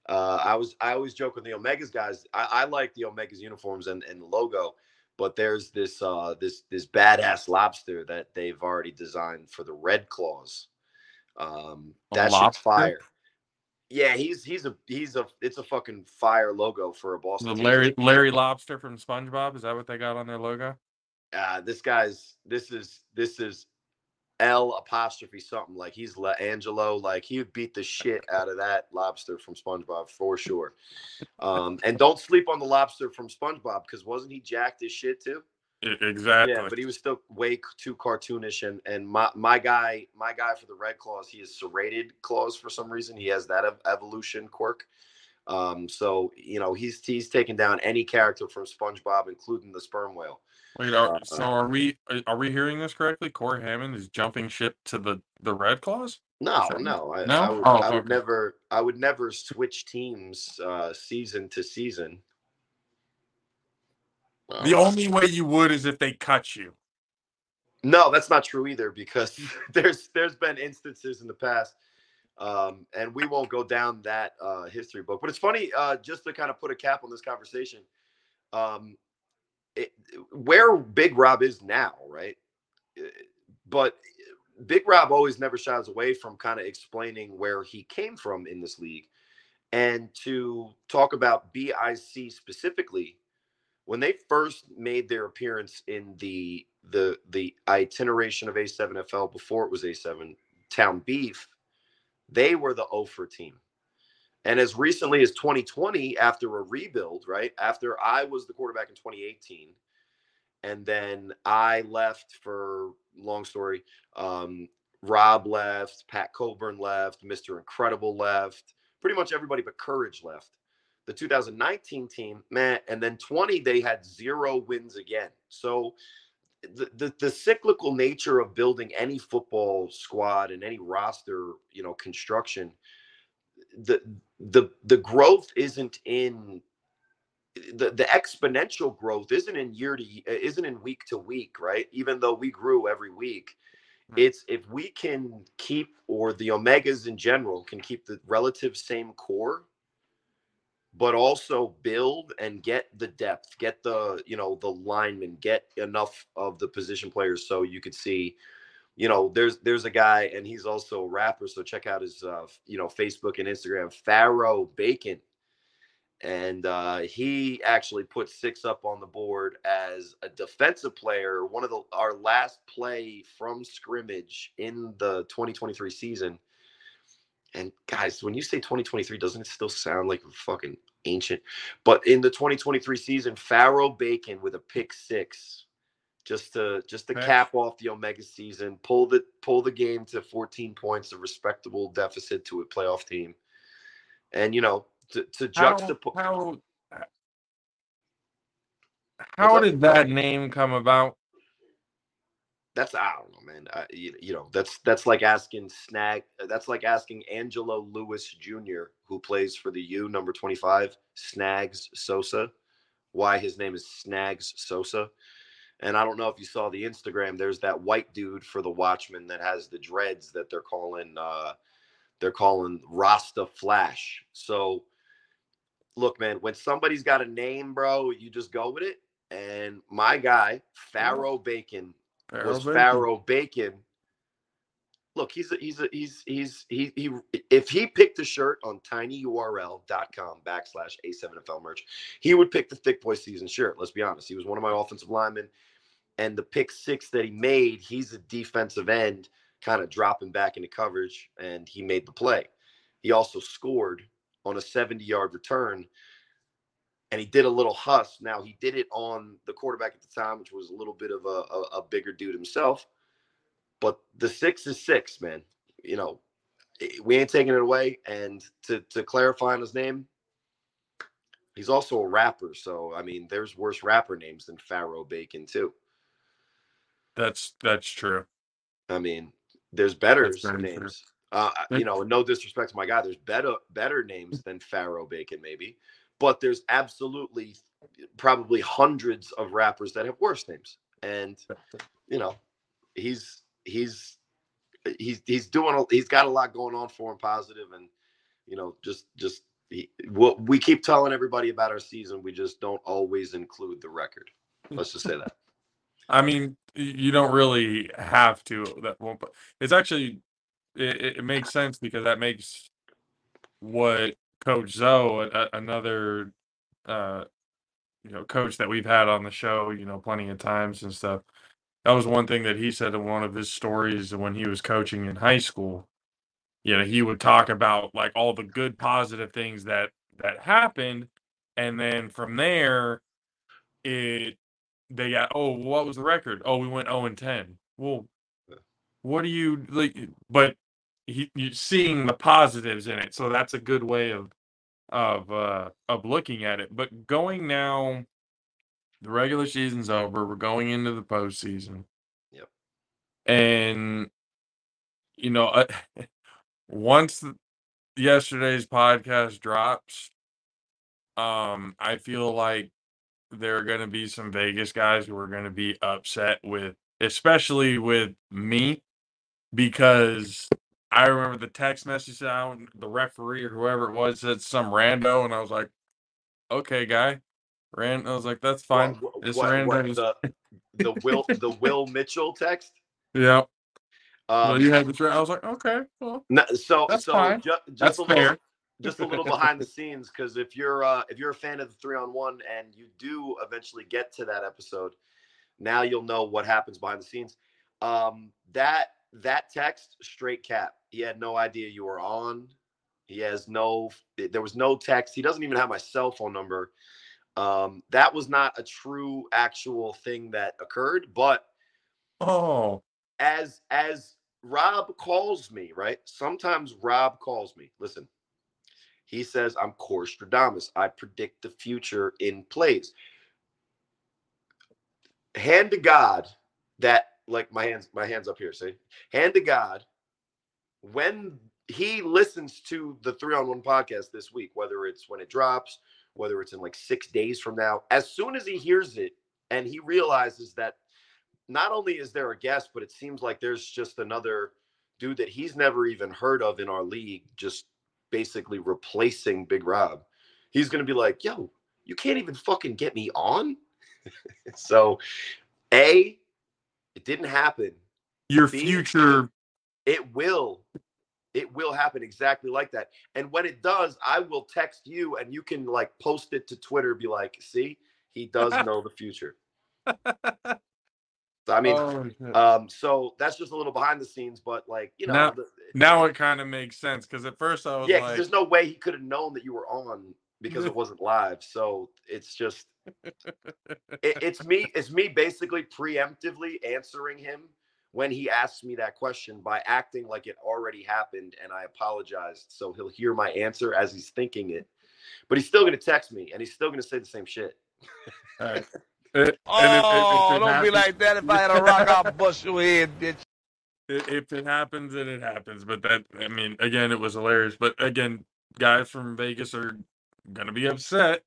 uh, I was I always joke with the Omegas guys. I, I like the Omegas uniforms and, and the logo, but there's this uh this this badass lobster that they've already designed for the Red Claws. Um, A that shit's fire. Yeah, he's he's a he's a it's a fucking fire logo for a Boston. The team. Larry Larry Lobster from SpongeBob is that what they got on their logo? uh, this guy's this is this is L apostrophe something like he's La Angelo like he would beat the shit out of that lobster from SpongeBob for sure. Um, and don't sleep on the lobster from SpongeBob because wasn't he jacked as shit too? Exactly. Yeah, but he was still way too cartoonish. And and my my guy my guy for the Red Claws he is serrated claws for some reason. He has that ev- evolution quirk. Um, so you know he's he's taken down any character from SpongeBob, including the sperm whale. Wait, are, uh, so are we are- we hearing this correctly? Corey Hammond is jumping ship to the the Red Claws? No, no, I, No? I would, Oh, I would okay. never, I would never switch teams uh, season to season. The only way you would is if they cut you. no, that's not true either because there's there's been instances in the past, um, and we won't go down that uh, history book. But it's funny, uh, just to kind of put a cap on this conversation, um, it, where Big Rob is now, right? Uh, But Big Rob always never shies away from kind of explaining where he came from in this league. And to talk about BIC specifically, when they first made their appearance in the the the itineration of A7FL before it was A7 Town Beef, they were the Ofer team. And as recently as 2020, after a rebuild, right after I was the quarterback in 2018, and then I left for long story. Um, Rob left, Pat Coburn left, Mr. Incredible left, pretty much everybody but Courage left. The 2019 team, man, and then 20 they had zero wins again. So the, the the cyclical nature of building any football squad and any roster, you know, construction, the the the growth isn't in the, the exponential growth isn't in year to isn't in week to week, right? Even though we grew every week, Mm. it's if we can keep or the omegas in general can keep the relative same core, but also build and get the depth, get the you know the linemen, get enough of the position players so you could see. You know, there's there's a guy and he's also a rapper, so check out his uh, you know Facebook and Instagram, Pharaoh Bacon and uh, he actually put six up on the board as a defensive player. One of the our last play from scrimmage in the 2023 season. And guys, when you say 2023, doesn't it still sound like fucking ancient? But in the 2023 season, Pharaoh Bacon with a pick six, just to just to Nice. cap off the Omega season, pull the pull the game to 14 points, a respectable deficit to a playoff team, and you know to, to How, juxtapose. how, how up? did that name come about? That's I don't know, man. I, you, you know, that's that's like asking Snag. That's like asking Angelo Lewis Jr., who plays for the U number twenty five, Snags Sosa, why his name is Snags Sosa. And I don't know if you saw the Instagram. There's that white dude for the Watchmen that has the dreads that they're calling uh they're calling Rasta Flash. So look, man, when somebody's got a name, bro, you just go with it. And my guy, Pharaoh Bacon, was Bacon. Pharaoh Bacon. Look, he's a, he's a, he's he's he he if he picked a shirt on tinyurl.com backslash a7fl merch, he would pick the thick boy season shirt. Let's be honest. He was one of my offensive linemen. And the pick six that he made, he's a defensive end, kind of dropping back into coverage, and he made the play. He also scored on a 70 yard return and he did a little huss. Now he did it on the quarterback at the time, which was a little bit of a, a, a bigger dude himself. But the six is six, man. You know, we ain't taking it away. And to to clarify on his name, he's also a rapper. So I mean, there's worse rapper names than Pharaoh Bacon too. That's that's true. I mean, there's better That's very true. names. Uh, you know, no disrespect to my guy, there's better better names than Pharaoh Bacon, maybe, but there's absolutely probably hundreds of rappers that have worse names, and you know, he's he's he's he's doing a, he's got a lot going on for him, positive, and you know, just just he, what we keep telling everybody about our season, we just don't always include the record. Let's just say that. I mean, you don't really have to. That won't. but It's actually it, it- it makes sense because that makes what Coach Zoe, a- another uh, you know coach that we've had on the show, you know, plenty of times and stuff. That was one thing that he said in one of his stories when he was coaching in high school. You know, he would talk about like all the good positive things that that happened, and then from there, it they got oh what was the record oh we went 0 and 10 well what do you like but he you seeing the positives in it so that's a good way of of uh of looking at it but going now the regular season's over we're going into the postseason Yep. and you know uh, once th- yesterday's podcast drops um i feel like there are going to be some Vegas guys who are going to be upset with, especially with me, because I remember the text message out, the referee or whoever it was said some rando, and I was like, okay, guy. Rand, I was like, that's fine. What, what, It's what, rando. the the Will the Will Mitchell text? yeah. Um, well, you had the tra- I was like, okay, well, No, so That's so fine. ju- just That's a little, fair. just a little behind the scenes because if you're uh, if you're a fan of the three on one and you do eventually get to that episode, now you'll know what happens behind the scenes. Um, that that text straight cap. He had no idea you were on. He has no. There was no text. He doesn't even have my cell phone number. Um, that was not a true actual thing that occurred, but Oh, as as Rob calls me, right? Sometimes Rob calls me. Listen, he says I'm Corstradamus. I predict the future in plays. Hand to God that like my hands my hands up here, see? Hand to God when he listens to the three on one podcast this week, whether it's when it drops, whether it's in like six days from now, as soon as he hears it and he realizes that not only is there a guest, but it seems like there's just another dude that he's never even heard of in our league, just basically replacing Big Rob. He's gonna be like, yo, you can't even fucking get me on. so, A, it didn't happen. your future. It will. It will happen exactly like that. And when it does, I will text you and you can like post it to Twitter, be like, see, he does know the future. So, I mean, Oh. Um, so that's just a little behind the scenes, but like you know, Now- the- now it kind of makes sense because at first I was yeah, like, there's no way he could have known that you were on because it wasn't live. So it's just it, it's me, it's me basically preemptively answering him when he asks me that question by acting like it already happened and I apologized. So he'll hear my answer as he's thinking it, but he's still gonna text me and he's still gonna say the same shit. all right. Uh, and if- if- if Oh, it don't be like that. If I had a rock, I'll bust your head, bitch. if it happens, then it happens. But that, I mean, again, it was hilarious. But again, guys from Vegas are gonna be upset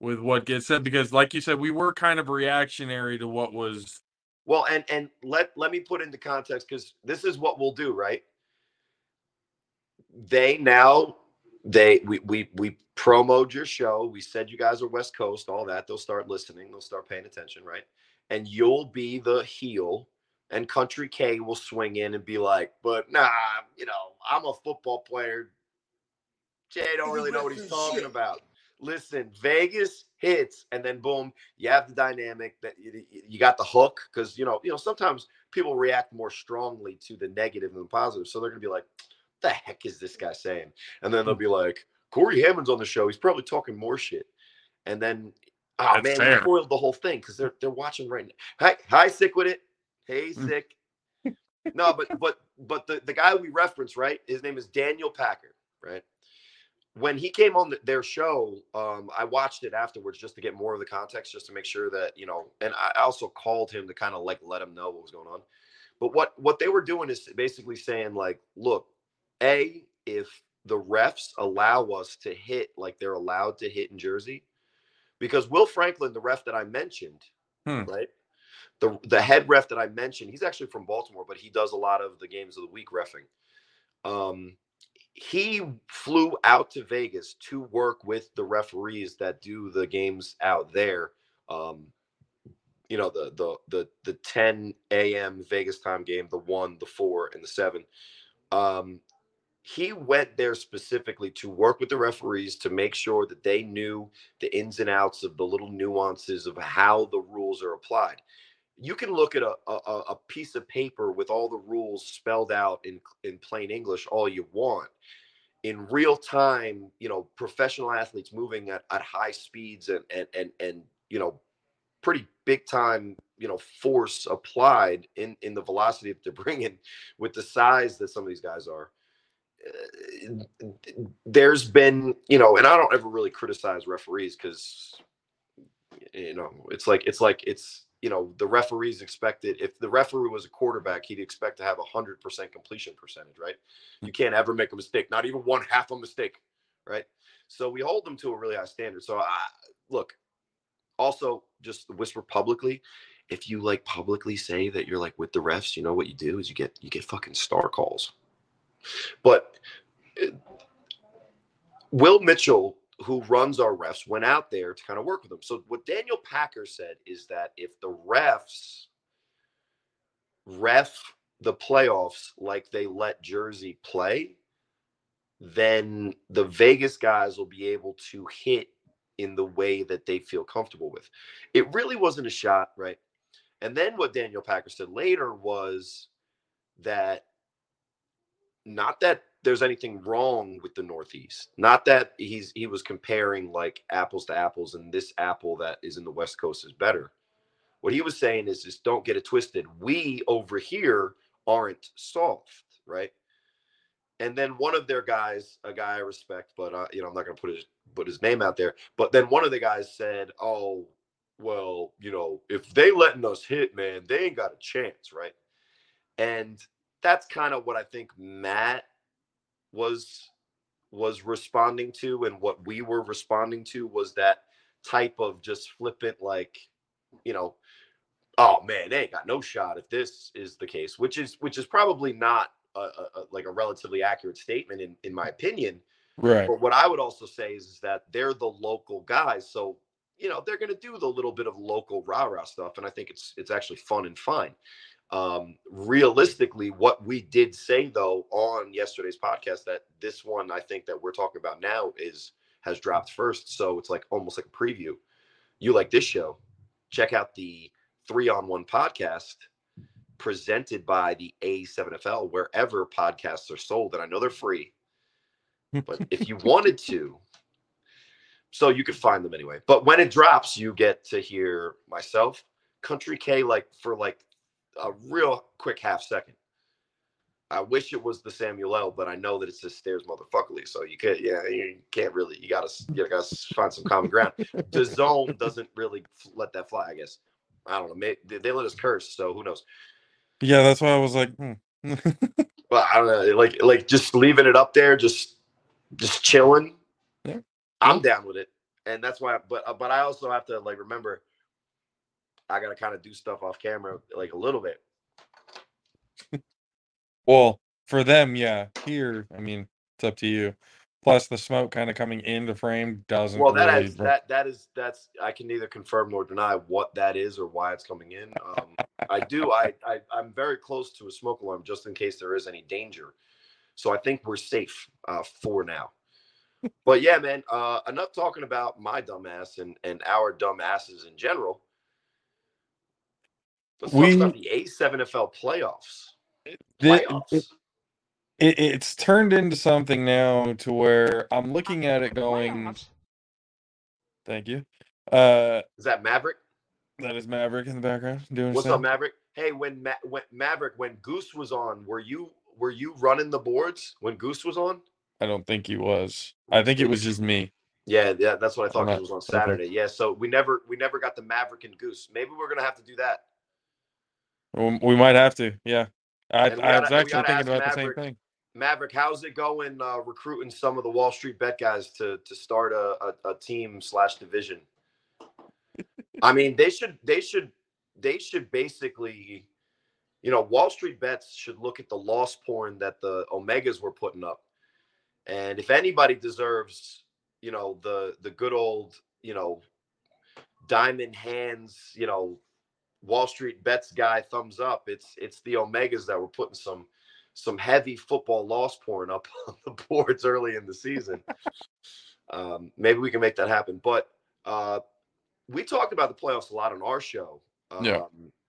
with what gets said because, like you said, we were kind of reactionary to what was. Well, and and let let me put into context because this is what we'll do, right? They now they we we we promoted your show. We said you guys are West Coast, all that. They'll start listening. They'll start paying attention, right? And you'll be the heel, and Country K will swing in and be like, "But nah, you know, I'm a football player. Jay don't really know what he's talking about." Listen, Vegas hits, and then boom, you have the dynamic that you, you got the hook because you know you know sometimes people react more strongly to the negative than the positive, so they're gonna be like, "What "The heck is this guy saying?" And then they'll be like, "Corey Hammond's on the show. He's probably talking more shit." And then, oh That's man, fair. spoiled the whole thing because they're they're watching right now. Hi, hi, sick with it. Hey, Mm. sick. no, but but but the the guy we reference, right? His name is Daniel Packer, right? When he came on the, their show, um, I watched it afterwards just to get more of the context, just to make sure that you know. And I also called him to kind of like let him know what was going on. But what what they were doing is basically saying like, look, a if the refs allow us to hit like they're allowed to hit in Jersey, because Will Franklin, the ref that I mentioned, Hmm. right, the the head ref that I mentioned, he's actually from Baltimore, but he does a lot of the games of the week refing. Um, he flew out to Vegas to work with the referees that do the games out there. Um, you know the the the the 10 a.m. Vegas time game, the one, the four, and the seven. Um, he went there specifically to work with the referees to make sure that they knew the ins and outs of the little nuances of how the rules are applied. You can look at a, a, a piece of paper with all the rules spelled out in, in plain English all you want. In real time, you know, professional athletes moving at, at high speeds and, and, and, and, you know, pretty big time, you know, force applied in, in the velocity that they're bringing with the size that some of these guys are uh, there's been you know and i don't ever really criticize referees because you know it's like it's like it's you know the referees expected if the referee was a quarterback he'd expect to have a hundred percent completion percentage right? You can't ever make a mistake not even one half a mistake right? So we hold them to a really high standard. So i look also just whisper publicly if you like publicly say that you're like with the refs you know what you do is you get you get fucking star calls. But uh, Will Mitchell, who runs our refs, went out there to kind of work with them. So what Daniel Packer said is that if the refs ref the playoffs like they let Jersey play, then the Vegas guys will be able to hit in the way that they feel comfortable with. It really wasn't a shot, right? And then what Daniel Packer said later was that not that there's anything wrong with the Northeast, not that he's he was comparing like apples to apples and this apple that is in the West Coast is better. What he was saying is just don't get it twisted. We over here aren't soft, right? And then one of their guys, a guy I respect, but uh, you know I'm not to put his put his name out there. But then one of the guys said, "Oh, well, you know, if they letting us hit, man, they ain't got a chance, right?" And that's kind of what I think Matt was was responding to, and what we were responding to was that type of just flippant, like, you know, oh man, they ain't got no shot if this is the case, which is which is probably not a, a, like a relatively accurate statement in in my opinion. Right. But what I would also say is, is that they're the local guys, so you know they're going to do the little bit of local rah rah stuff, and I think it's it's actually fun and fine. Um, realistically, what we did say though on yesterday's podcast that this one I think that we're talking about now is has dropped first, so it's like almost like a preview. You like this show? Check out the three on one podcast presented by the A7FL wherever podcasts are sold, and I know they're free but if you wanted to so you could find them anyway but when it drops you get to hear myself country k like for like a real quick half second. I wish it was the samuel l but i know that it's the stairs motherfuckerly so you can't yeah you can't really you gotta you gotta find some common ground. The zone doesn't really let that fly i guess. I don't know maybe they they let us curse so who knows? Yeah, that's why I was like, hmm. well i don't know like like just leaving it up there just just chilling Yeah. i'm down with it. And that's why but uh, but i also have to like remember i gotta kind of do stuff off camera like a little bit well, for them, yeah. Here, I mean, it's up to you. Plus, the smoke kind of coming in the frame doesn't. well that really is br- that that is that's i can neither confirm nor deny what that is or why it's coming in um i do I, I i'm very close to a smoke alarm just in case there is any danger so i think we're safe uh for now but yeah man uh enough talking about my dumbass and and our dumb asses in general let's We- talk about the a7fl playoffs the- playoffs it, it's turned into something now to where I'm looking at it going. Thank you. Uh, is that maverick that is Maverick in the background doing What's stuff. up, Maverick? Hey, when, Ma- when Maverick, when Goose was on, were you were you running the boards when Goose was on? I don't think he was. I think it was just me. Yeah, yeah, that's what I thought. not- It was on okay. Saturday. Yeah, so we never we never got the Maverick and Goose. Maybe we're gonna have to do that. Um, We might have to. Yeah. I, And we I gotta- was we actually gotta thinking ask about the same Maverick. thing. Maverick, how's it going? Uh, recruiting some of the Wall Street bet guys to to start a, a, a team slash division. I mean, they should they should they should basically, you know, Wall Street bets should look at the loss porn that the Omegas were putting up, and if anybody deserves, you know, the the good old, you know, diamond hands, you know, Wall Street bets guy thumbs up, it's it's the Omegas that were putting some some heavy football loss porn up on the boards early in the season. um, maybe we can make that happen. But uh, we talked about the playoffs a lot on our show. Um, Yeah.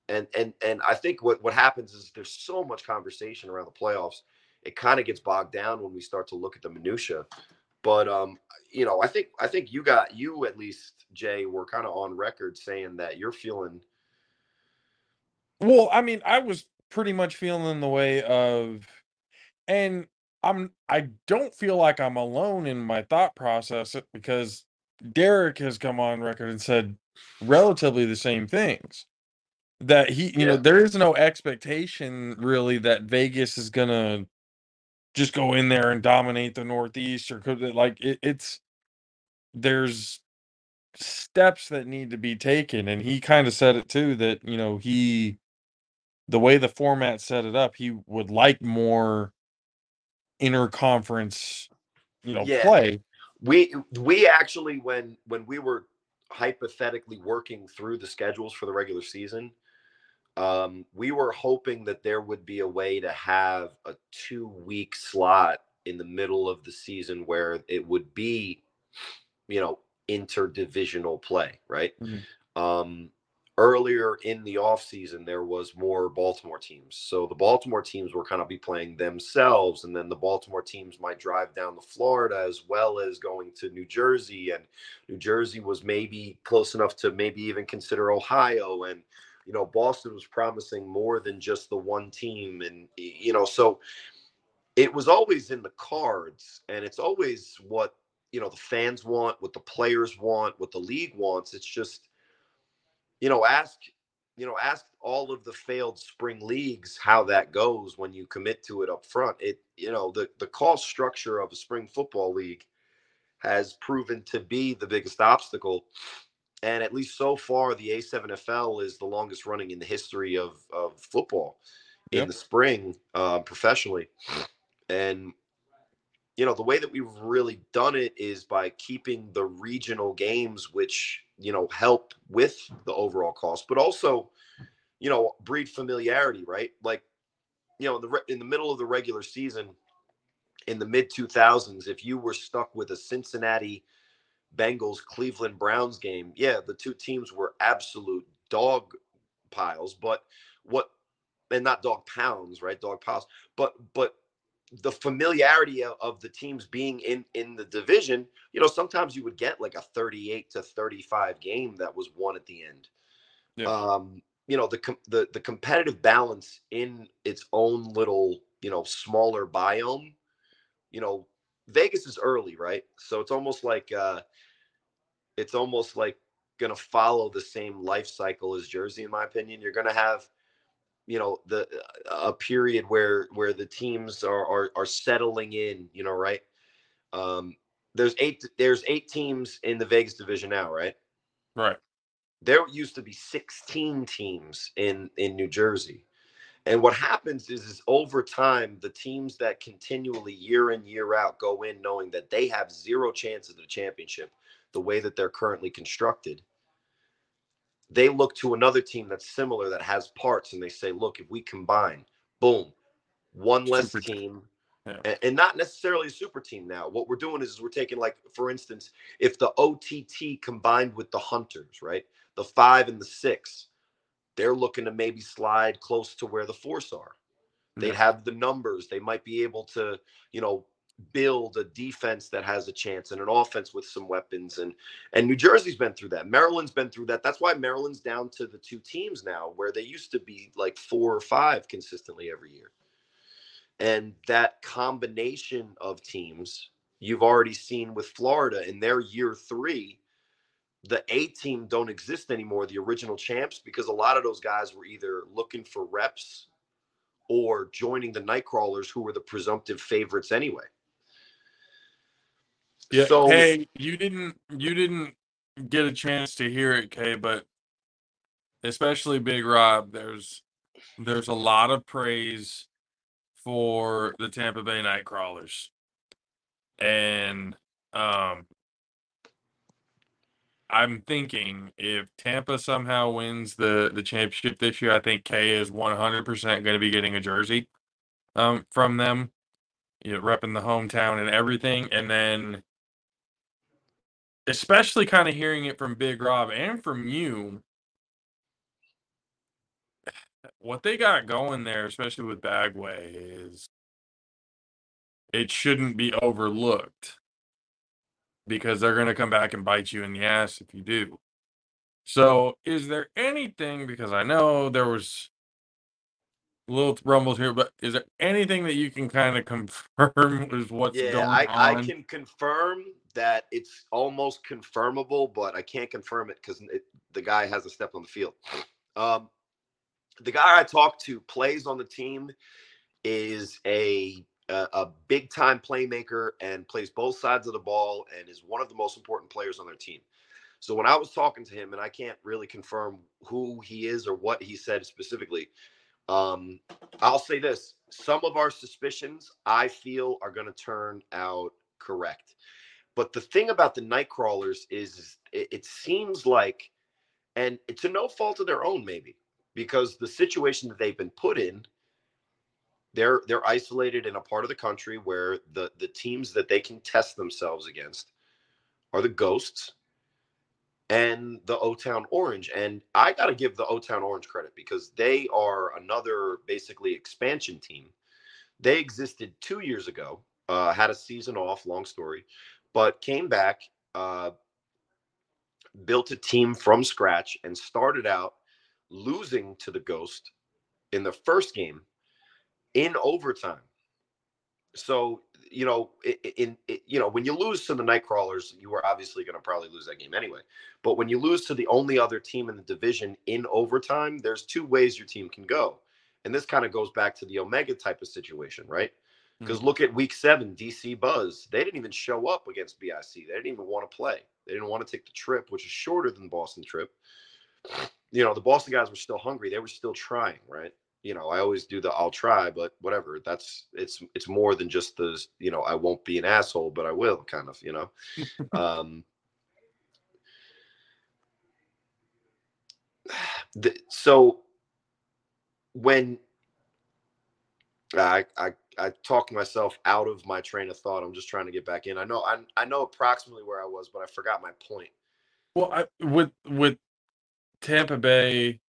And and and I think what what happens is there's so much conversation around the playoffs. It kind of gets bogged down when we start to look at the minutia. But um, you know, I think I think you got you at least Jay were kind of on record saying that you're feeling Well, I mean, I was pretty much feeling in the way of, and I'm I don't feel like I'm alone in my thought process uh, because Derek has come on record and said relatively the same things. That he, you know, there is no expectation really that Vegas is gonna just go in there and dominate the Northeast or could it- like it, it's there's steps that need to be taken and he kind of said it too that you know he the way the format set it up he would like more interconference you know Yeah. play we we actually when when we were hypothetically working through the schedules for the regular season um we were hoping that there would be a way to have a two week slot in the middle of the season where it would be, you know, interdivisional play, right? Mhm. Um, earlier in the offseason, there was more Baltimore teams. So the Baltimore teams were kind of be playing themselves, and then the Baltimore teams might drive down to Florida as well as going to New Jersey. And New Jersey was maybe close enough to maybe even consider Ohio. And, you know, Boston was promising more than just the one team. And, you know, so it was always in the cards, and it's always what, you know, the fans want, what the players want, what the league wants. It's just, you know, ask, you know, ask all of the failed spring leagues how that goes when you commit to it up front. It, you know, the the cost structure of a spring football league has proven to be the biggest obstacle. And at least so far, the A7FL is the longest running in the history of, of football in Yep. the spring uh, professionally. And, you know, the way that we've really done it is by keeping the regional games, which, you know, help with the overall cost, but also, you know, breed familiarity, right? Like, you know, in the, re- in the middle of the regular season, in the mid 2000s, if you were stuck with a Cincinnati Bengals Cleveland Browns game, yeah, the two teams were absolute dog piles, but what and not dog pounds, right? Dog piles, but but the familiarity of, of the teams being in in the division, you know, sometimes you would get like a 38 to 35 game that was won at the end. Yeah. Um, you know, the the the competitive balance in its own little, you know, smaller biome, you know, Vegas is early, right? So it's almost like uh it's almost like going to follow the same life cycle as Jersey in my opinion. You're going to have you know the a period where where the teams are are, are settling in, you know, right? Um there's eight there's eight teams in the Vegas division now, right? Right. there used to be 16 teams in in New Jersey. And what happens is, is over time, the teams that continually year in, year out go in knowing that they have zero chances of a championship, the way that they're currently constructed, they look to another team that's similar that has parts and they say, look, if we combine, boom, one less Super team. Yeah. and not necessarily a super team now. What we're doing is we're taking, like, for instance, if the OTT combined with the Hunters, right? The five and the six, they're looking to maybe slide close to where the force are. They'd have the numbers. They might be able to, you know, build a defense that has a chance and an offense with some weapons. And and New Jersey's been through that. Maryland's been through that. That's why Maryland's down to the two teams now, where they used to be like four or five consistently every year. And that combination of teams you've already seen with Florida in their year three. The A team don't exist anymore, the original champs, because a lot of those guys were either looking for reps or joining the Nightcrawlers, who were the presumptive favorites anyway. Yeah. So hey, you didn't you didn't get a chance to hear it, Kay, but especially Big Rob, there's there's a lot of praise for the Tampa Bay Nightcrawlers. And um I'm thinking if Tampa somehow wins the the championship this year, I think Kay is 100% going to be getting a jersey um from them. You know, repping the hometown and everything and then especially kind of hearing it from Big Rob and from you, what they got going there, especially with Bagway, is it shouldn't be overlooked because they're going to come back and bite you in the ass if you do. So, is there anything because I know there was little rumbles here, but is there anything that you can kind of confirm is what's yeah, going I, I can confirm that it's almost confirmable, but I can't confirm it because the guy has a step on the field. Um, the guy I talked to plays on the team, is a a, big time playmaker and plays both sides of the ball and is one of the most important players on their team. So when I was talking to him, and I can't really confirm who he is or what he said specifically, um, I'll say this: some of our suspicions, I feel, are going to turn out correct. But the thing about the Nightcrawlers is, it, it seems like, and it's a no fault of their own, maybe, because the situation that they've been put in, they're they're isolated in a part of the country where the the teams that they can test themselves against are the Ghosts and the O Town Orange. And I got to give the O Town Orange credit because they are another basically expansion team. They existed two years ago, uh, had a season off, long story, but came back, uh, built a team from scratch, and started out losing to the Ghost in the first game in overtime. So you know, in, in, you know when you lose to the Nightcrawlers, you are obviously going to probably lose that game anyway. But when you lose to the only other team in the division in overtime, there's two ways your team can go, and this kind of goes back to the Omega type of situation, right? Because Mm-hmm. look at Week Seven, DC Buzz. They didn't even show up against BIC. They didn't even want to play. They didn't want to take the trip, which is shorter than the Boston trip. You know, the Boston guys were still hungry. They were still trying, right? you know, I always do the I'll try, but whatever. That's it's it's more than just the you know I won't be an asshole, but I will kind of you know. um, the, so when I I I talked myself out of my train of thought, I'm just trying to get back in. I know I I know approximately where I was, but I forgot my point. Well, I, with with Tampa Bay.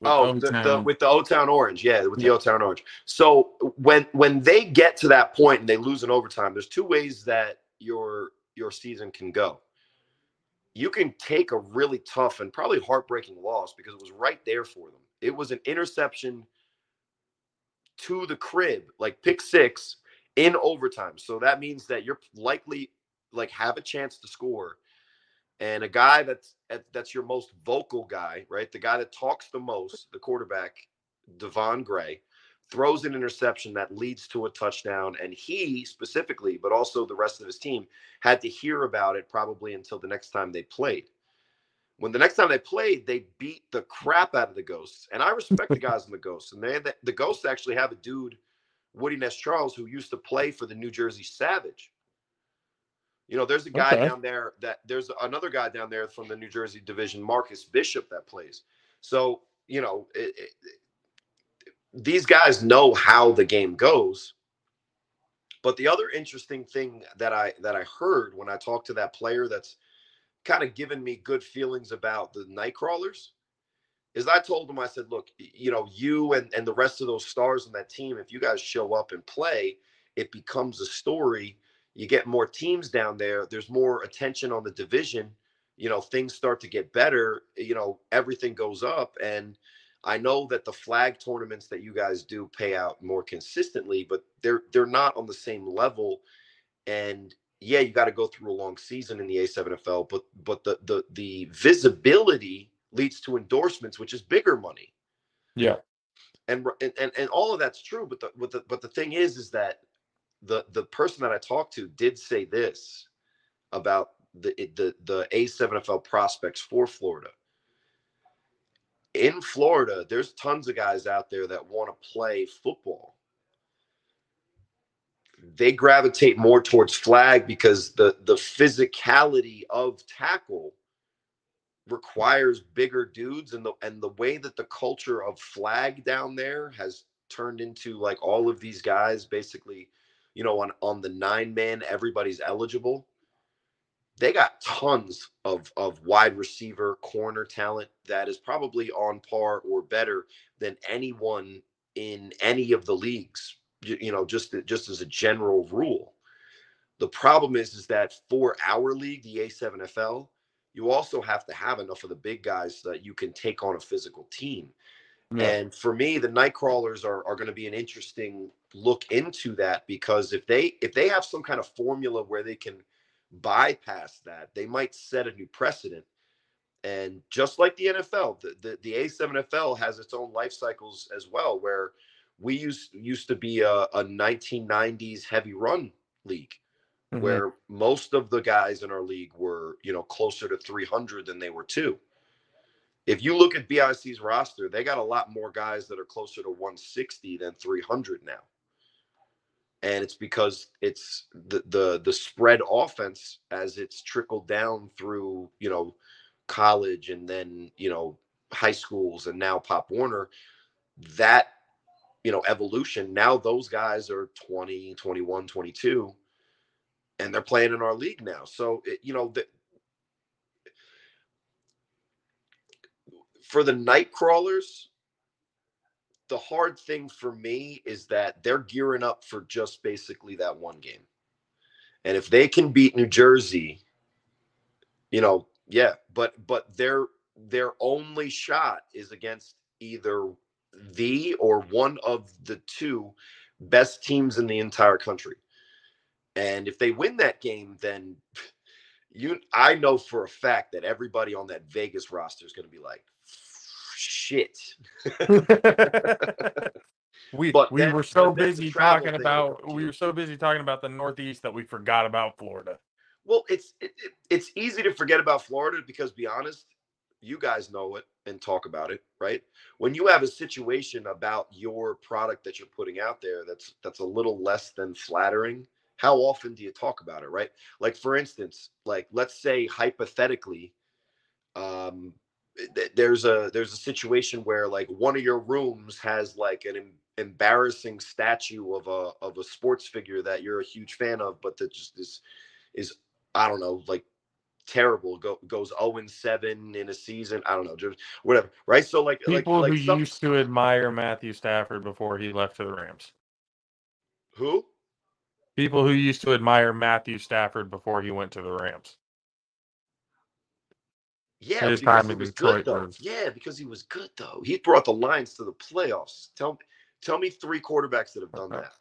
with Oh, the, the, with the O Town Orange, yeah, with the Yeah. O Town Orange. So when when they get to that point and they lose in overtime, there's two ways that your your season can go. You can take a really tough and probably heartbreaking loss because it was right there for them. It was an interception to the crib, like pick six in overtime. So that means that you're likely like have a chance to score and a guy that's that's your most vocal guy, right? The guy that talks the most, the quarterback, Devon Gray, throws an interception that leads to a touchdown, and he specifically, but also the rest of his team, had to hear about it probably until the next time they played. When the next time they played, they beat the crap out of the Ghosts, and I respect the guys in the Ghosts, and they the Ghosts actually have a dude, Woody Ness Charles, who used to play for the New Jersey Savage. You know, there's a guy Okay. down there that there's another guy down there from the New Jersey division, Marcus Bishop, that plays. So, you know, it, it, these guys know how the game goes. But the other interesting thing that I that I heard when I talked to that player that's kind of given me good feelings about the Nightcrawlers is I told him I said, look, you know, you and and the rest of those stars on that team, if you guys show up and play, it becomes a story. You get more teams down there there's more attention on the division you know things start to get better you know everything goes up and i know that the flag tournaments that you guys do pay out more consistently but they're they're not on the same level and yeah you got to go through a long season in the a7fl but but the the the visibility leads to endorsements which is bigger money Yeah. and and and, all of that's true but the, but the but the thing is is that the the person that I talked to did say this about the the the A7FL prospects for Florida. In Florida, there's tons of guys out there that want to play football. They gravitate more towards flag because the the physicality of tackle requires bigger dudes and the and the way that the culture of flag down there has turned into like all of these guys basically you know, on on the nine man, everybody's eligible. They got tons of of wide receiver, corner talent that is probably on par or better than anyone in any of the leagues. You, know, just just as a general rule. The problem is, is that for our league, the A7FL, you also have to have enough of the big guys so that you can take on a physical team. Yeah. And for me, the Nightcrawlers are, are going to be an interesting look into that because if they if they have some kind of formula where they can bypass that, they might set a new precedent. And just like the NFL, the, the, the A7FL has its own life cycles as well, where we used used to be a, a 1990s heavy run league Mhm. where most of the guys in our league were, you know, closer to 300 than they were two. If you look at BIC's roster, they got a lot more guys that are closer to 160 than 300 now. And it's because it's the the the spread offense as it's trickled down through, you know, college and then, you know, high schools and now Pop Warner, that you know evolution now those guys are 20 21 22 and they're playing in our league now. So it, you know the, for the night crawlers the hard thing for me is that they're gearing up for just basically that one game. And if they can beat new jersey you know yeah but but their their only shot is against either the or one of the two best teams in the entire country. And if they win that game, then you I know for a fact that everybody on that Vegas roster is going to be like shit. we But we were so but then the busy talking about we were so busy talking about the Northeast that we forgot about Florida. Well, it's it, it- it's easy to forget about Florida because, be honest, you guys know it and talk about it, right? When you have a situation about your product that you're putting out there that's that's a little less than flattering, how often do you talk about it, right? Like for instance, like let's say hypothetically, um, th- there's a there's a situation where like one of your rooms has like an em- embarrassing statue of a of a sports figure that you're a huge fan of, but that just is is I don't know, like terrible. Go, goes 0 and 7 in a season. I don't know, just whatever. Right. So like People like, like who some- used to admire Matthew Stafford before he left to the Rams. who? People who used to admire Matthew Stafford before he went to the Rams. Yeah, His because time in was Detroit good though. was- Yeah, because he was good though. He brought the Lions to the playoffs. Tell me, tell me three quarterbacks that have done Okay. that.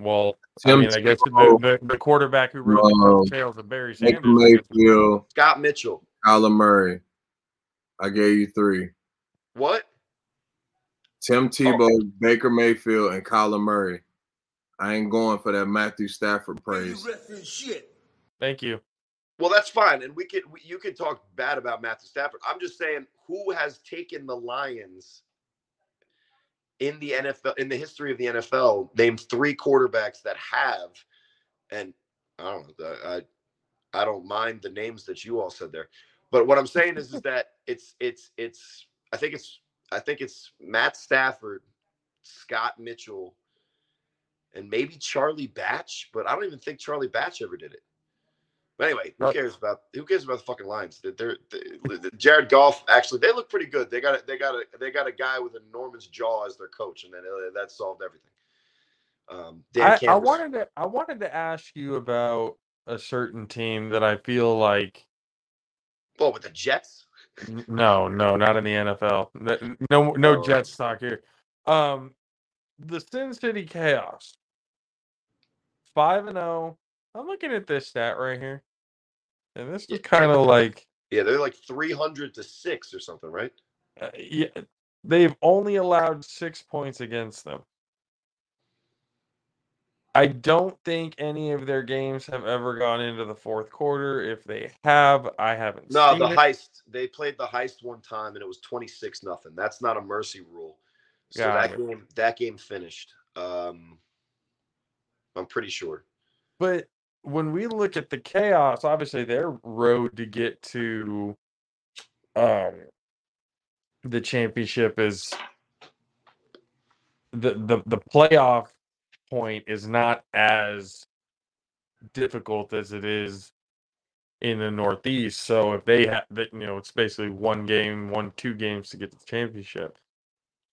Well, Tim I mean, I guess the, Tebow, the, the quarterback who wrote Um, the tails of Barry Baker Sanders. I Mayfield, Scott Mitchell. Kyler Murray. I gave you three. What? Tim Tebow, Baker Mayfield, and Kyler Murray. I ain't going for that Matthew Stafford praise. shit. Thank you. Well, that's fine, and we could we, you could talk bad about Matthew Stafford. I'm just saying, who has taken the Lions in the NFL in the history of the NFL? Name three quarterbacks that have, and I don't know. I I don't mind the names that you all said there, but what I'm saying is is that it's it's it's I think it's I think it's Matt Stafford, Scott Mitchell, and maybe Charlie Batch, but I don't even think Charlie Batch ever did it. But anyway, who cares about who cares about the fucking Lions? They're, they're, they Jared Goff actually they look pretty good. They got a, they got a they got a guy with enormous jaw as their coach, and then uh, that solved everything. Um, Dan I, I wanted to I wanted to ask you about a certain team that I feel like oh with the Jets. No, no, not in the NFL. No, no Oh. Jets talk here. Um, the Sin City Chaos, five and zero. I'm looking at this stat right here, and this Yeah. is kind of like, Yeah, they're like three hundred to six or something, right? uh, yeah, they've only allowed six points against them. I don't think any of their games have ever gone into the fourth quarter. If they have, I haven't. No, the it. heist. They played the heist one time, and it was twenty six nothing. That's not a mercy rule. So Got that it. game that game finished. Um, I'm pretty sure. But when we look at the chaos, obviously their road to get to um the championship is the the the playoff point is not as difficult as it is in the Northeast. So if they have that, you know, it's basically one game, one two games to get the championship.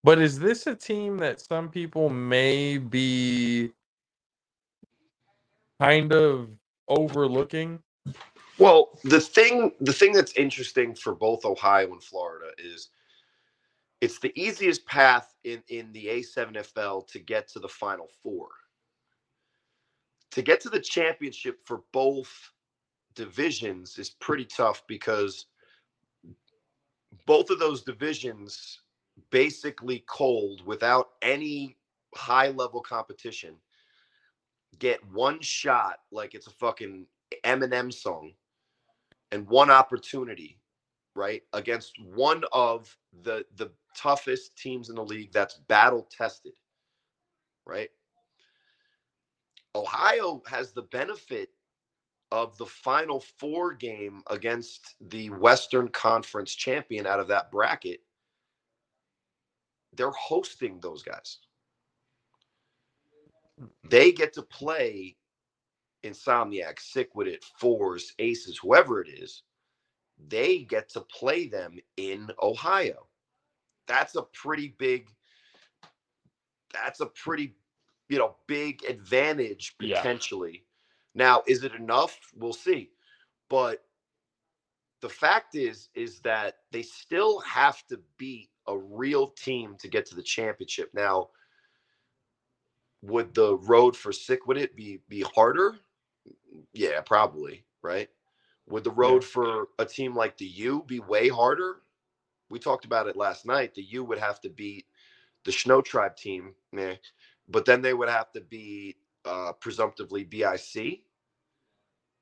But is this a team that some people may be kind of overlooking? Well, the thing the thing that's interesting for both Ohio and Florida is it's the easiest path in in the A7FL to get to the final 4. To get to the championship for both divisions is pretty tough because both of those divisions basically cold without any high level competition get one shot like it's a fucking Eminem song and one opportunity, right, against one of the the toughest teams in the league that's battle tested, right? Ohio has the benefit of the final four game against the Western Conference champion out of that bracket. they're hosting those guys. They get to play Insomniac, Sick with It, Force, Aces, whoever it is. They get to play them in Ohio. That's a pretty big. That's a pretty, you know, big advantage Yeah. potentially. Now, is it enough? We'll see. But the fact is, is that they still have to beat a real team to get to the championship. Now, would the road for sick would it be be harder? Yeah, probably, right? Would the road for a team like the U be way harder? We talked about it last night. The U would have to beat the Snow Tribe team, meh, but then they would have to beat uh, presumptively BIC,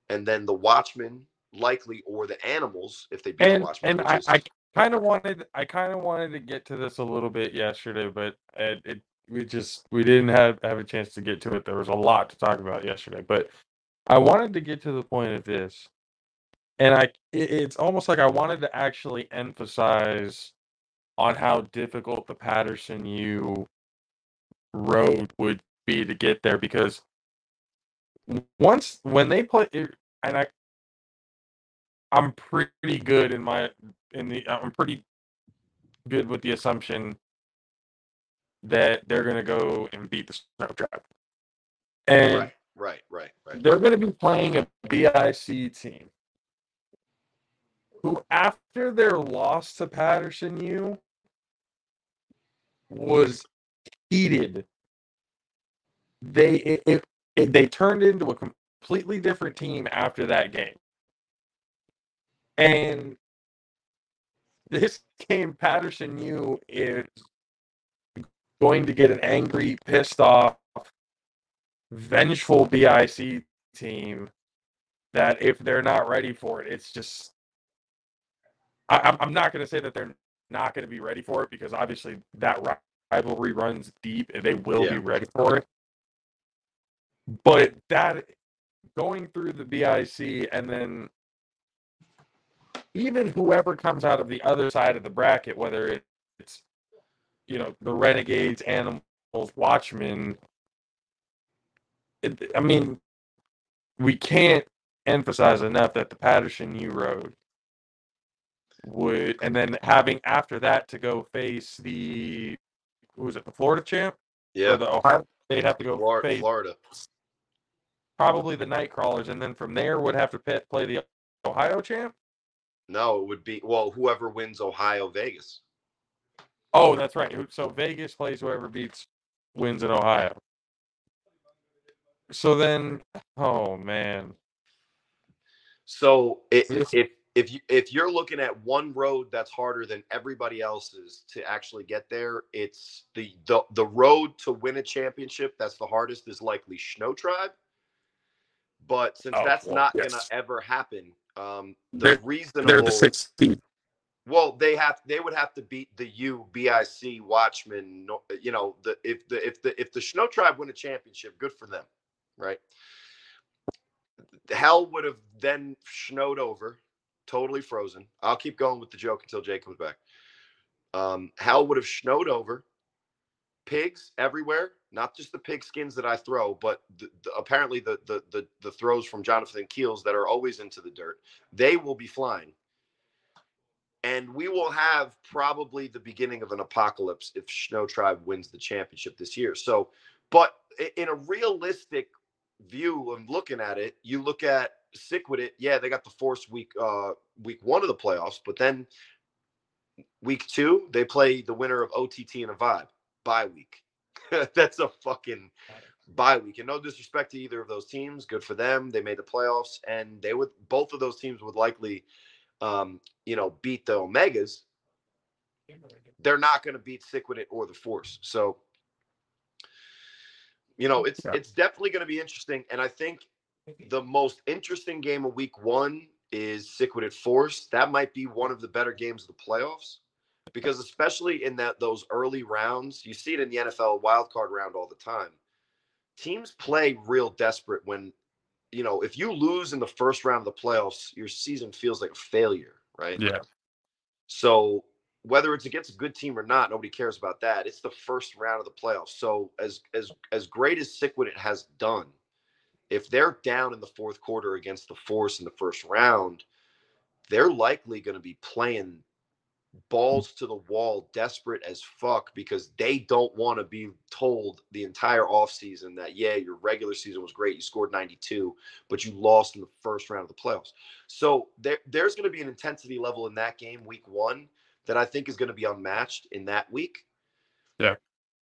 and then the Watchmen likely or the Animals if they beat and the Watchmen. and I, is- I kind of wanted I kind of wanted to get to this a little bit yesterday, but it, it we just we didn't have have a chance to get to it. There was a lot to talk about yesterday, but I wanted to get to the point of this, and I it, it's almost like I wanted to actually emphasize on how difficult the Patterson U road would be to get there because once when they play and I I'm pretty good in my in the I'm pretty good with the assumption that they're gonna go and beat the Snow Tribe. And right, right, right, right. they're gonna be playing a BIC team who after their loss to Patterson U was heated. They it, it, it- they turned into a completely different team after that game. And this game, Patterson U is going to get an angry, pissed off, vengeful BIC team that if they're not ready for it, it's just. I, I'm- not going to say that they're not going to be ready for it because obviously that rivalry runs deep and they will Yeah. be ready for it. But that going through the BIC and then even whoever comes out of the other side of the bracket, whether it's you know the Renegades, Animals, Watchmen. It, I mean, we can't emphasize enough that the Patterson you Road would, and then having after that to go face the who was it, the Florida champ Yeah, the Ohio? They'd have to go Florida, face Florida. probably the Nightcrawlers, and then from there would have to play the Ohio champ. No, it would be well whoever wins Ohio Vegas. Oh, that's right. So Vegas plays whoever beats wins in Ohio. So then, oh man, So if if you if you're looking at one road that's harder than everybody else's to actually get there, it's the the the road to win a championship that's the hardest is likely Snow Tribe. But since Oh, that's well, not yes. gonna ever happen, um, the They're- reasonable they're the sixth seed. Well, they have they would have to beat the U B I C Watchmen. You know, the if the if the if the Snow Tribe win a championship, good for them, right? Hell would have then snowed over, totally frozen. I'll keep going with the joke until Jay comes back. Um, hell would have snowed over. Pigs everywhere, not just the pig skins that I throw, but the, the, apparently the, the the the throws from Jonathan Keels that are always into the dirt. They will be flying and we will have probably the beginning of an apocalypse if Snow Tribe wins the championship this year. So, but in a realistic view of looking at it, you look at Sick with it. Yeah, they got the force week, uh, week one of the playoffs, but then week two they play the winner of OTT and a vibe bye week. That's a fucking bye week. And no disrespect to either of those teams, good for them. They made the playoffs, and they would both of those teams would likely um, you know, beat the Omegas, they're not going to beat Sick with It or the Force. So, you know, it's Yeah. it's definitely going to be interesting. And I think the most interesting game of Week One is with Force. That might be one of the better games of the playoffs because especially in that those early rounds, you see it in the NFL wild card round all the time. Teams play real desperate when you know, if you lose in the first round of the playoffs, your season feels like a failure, right? Yeah. So whether it's against a good team or not, nobody cares about that. It's the first round of the playoffs. So as as as great as Sick With It has done, if they're down in the fourth quarter against the Force in the first round, they're likely going to be playing Mm. balls to the wall, desperate as fuck because they don't want to be told the entire offseason that, yeah, your regular season was great. You scored 92, but you lost in the first round of the playoffs. So there, there's going to be an intensity level in that game, week one, that I think is going to be unmatched in that week. Yeah.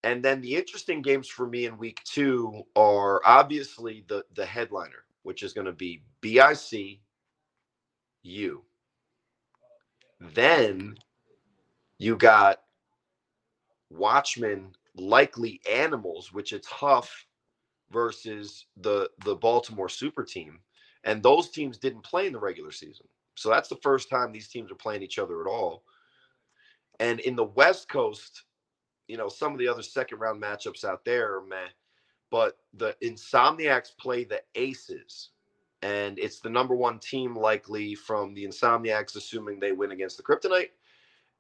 And then the interesting games for me in week two are obviously the the headliner, which is going to be BIC, you. Then you got Watchmen, likely Animals, which is Huff versus the the Baltimore Super Team, and those teams didn't play in the regular season, so that's the first time these teams are playing each other at all. And in the West Coast, you know, some of the other second round matchups out there meh, but the Insomniacs play the Aces, and it's the number one team likely from the Insomniacs, assuming they win against the Kryptonite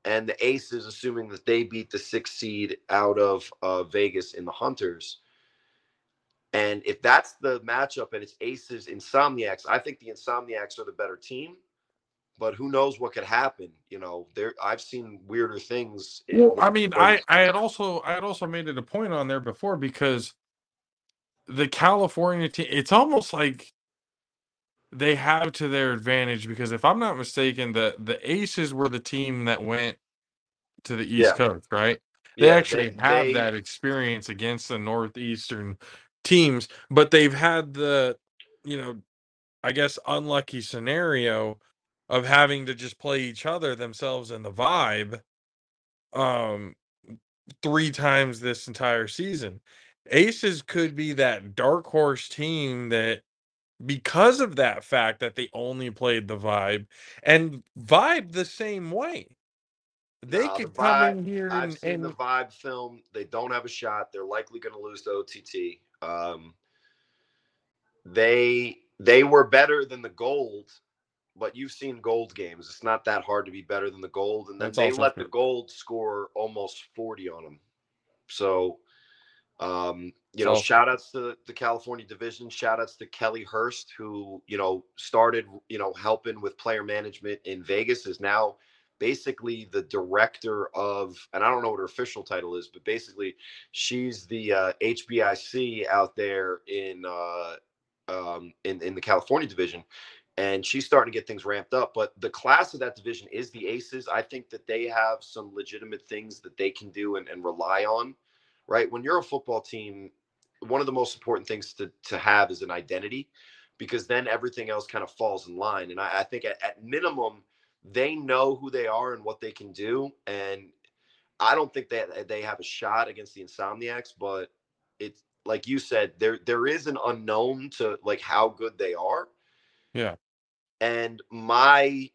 and the Aces, assuming that they beat the sixth seed out of uh, Vegas in the Hunters. And if that's the matchup and it's Aces Insomniacs, I think the Insomniacs are the better team. But who knows what could happen? You know, there I've seen weirder things. in- Well, I mean, I I had also I had also made it a point on there before because the California team, it's almost like they have to their advantage because if I'm not mistaken, the the Aces were the team that went to the East Yeah. Coast, right? They Yeah, actually they- have they- that experience against the northeastern teams, but they've had the, you know, I guess unlucky scenario of having to just play each other themselves in the vibe um three times this entire season. Aces could be that dark horse team that because of that fact that they only played the vibe and vibe the same way. They Nah, the could come in here I've and, seen and the Vibe film. They don't have a shot. They're likely going to lose to OTT. Um, they they were better than the Gold, but you've seen Gold games. It's not that hard to be better than the Gold, and then That's they let true. the Gold score almost forty on them. So, um, you know, also- shout outs to the California division. Shout outs to Kelly Hurst, who you know started you know helping with player management in Vegas, is now basically the director of, and I don't know what her official title is, but basically she's the uh, HBIC out there in uh, um, in in the California division, and she's starting to get things ramped up. But the class of that division is the Aces. I think that they have some legitimate things that they can do and, and rely on. Right when you're a football team, one of the most important things to to have is an identity, because then everything else kind of falls in line. And I, I think at, at minimum they know who they are and what they can do. And I don't think that they have a shot against the Insomniacs, but it's like you said, there there is an unknown to like how good they are. Yeah. And my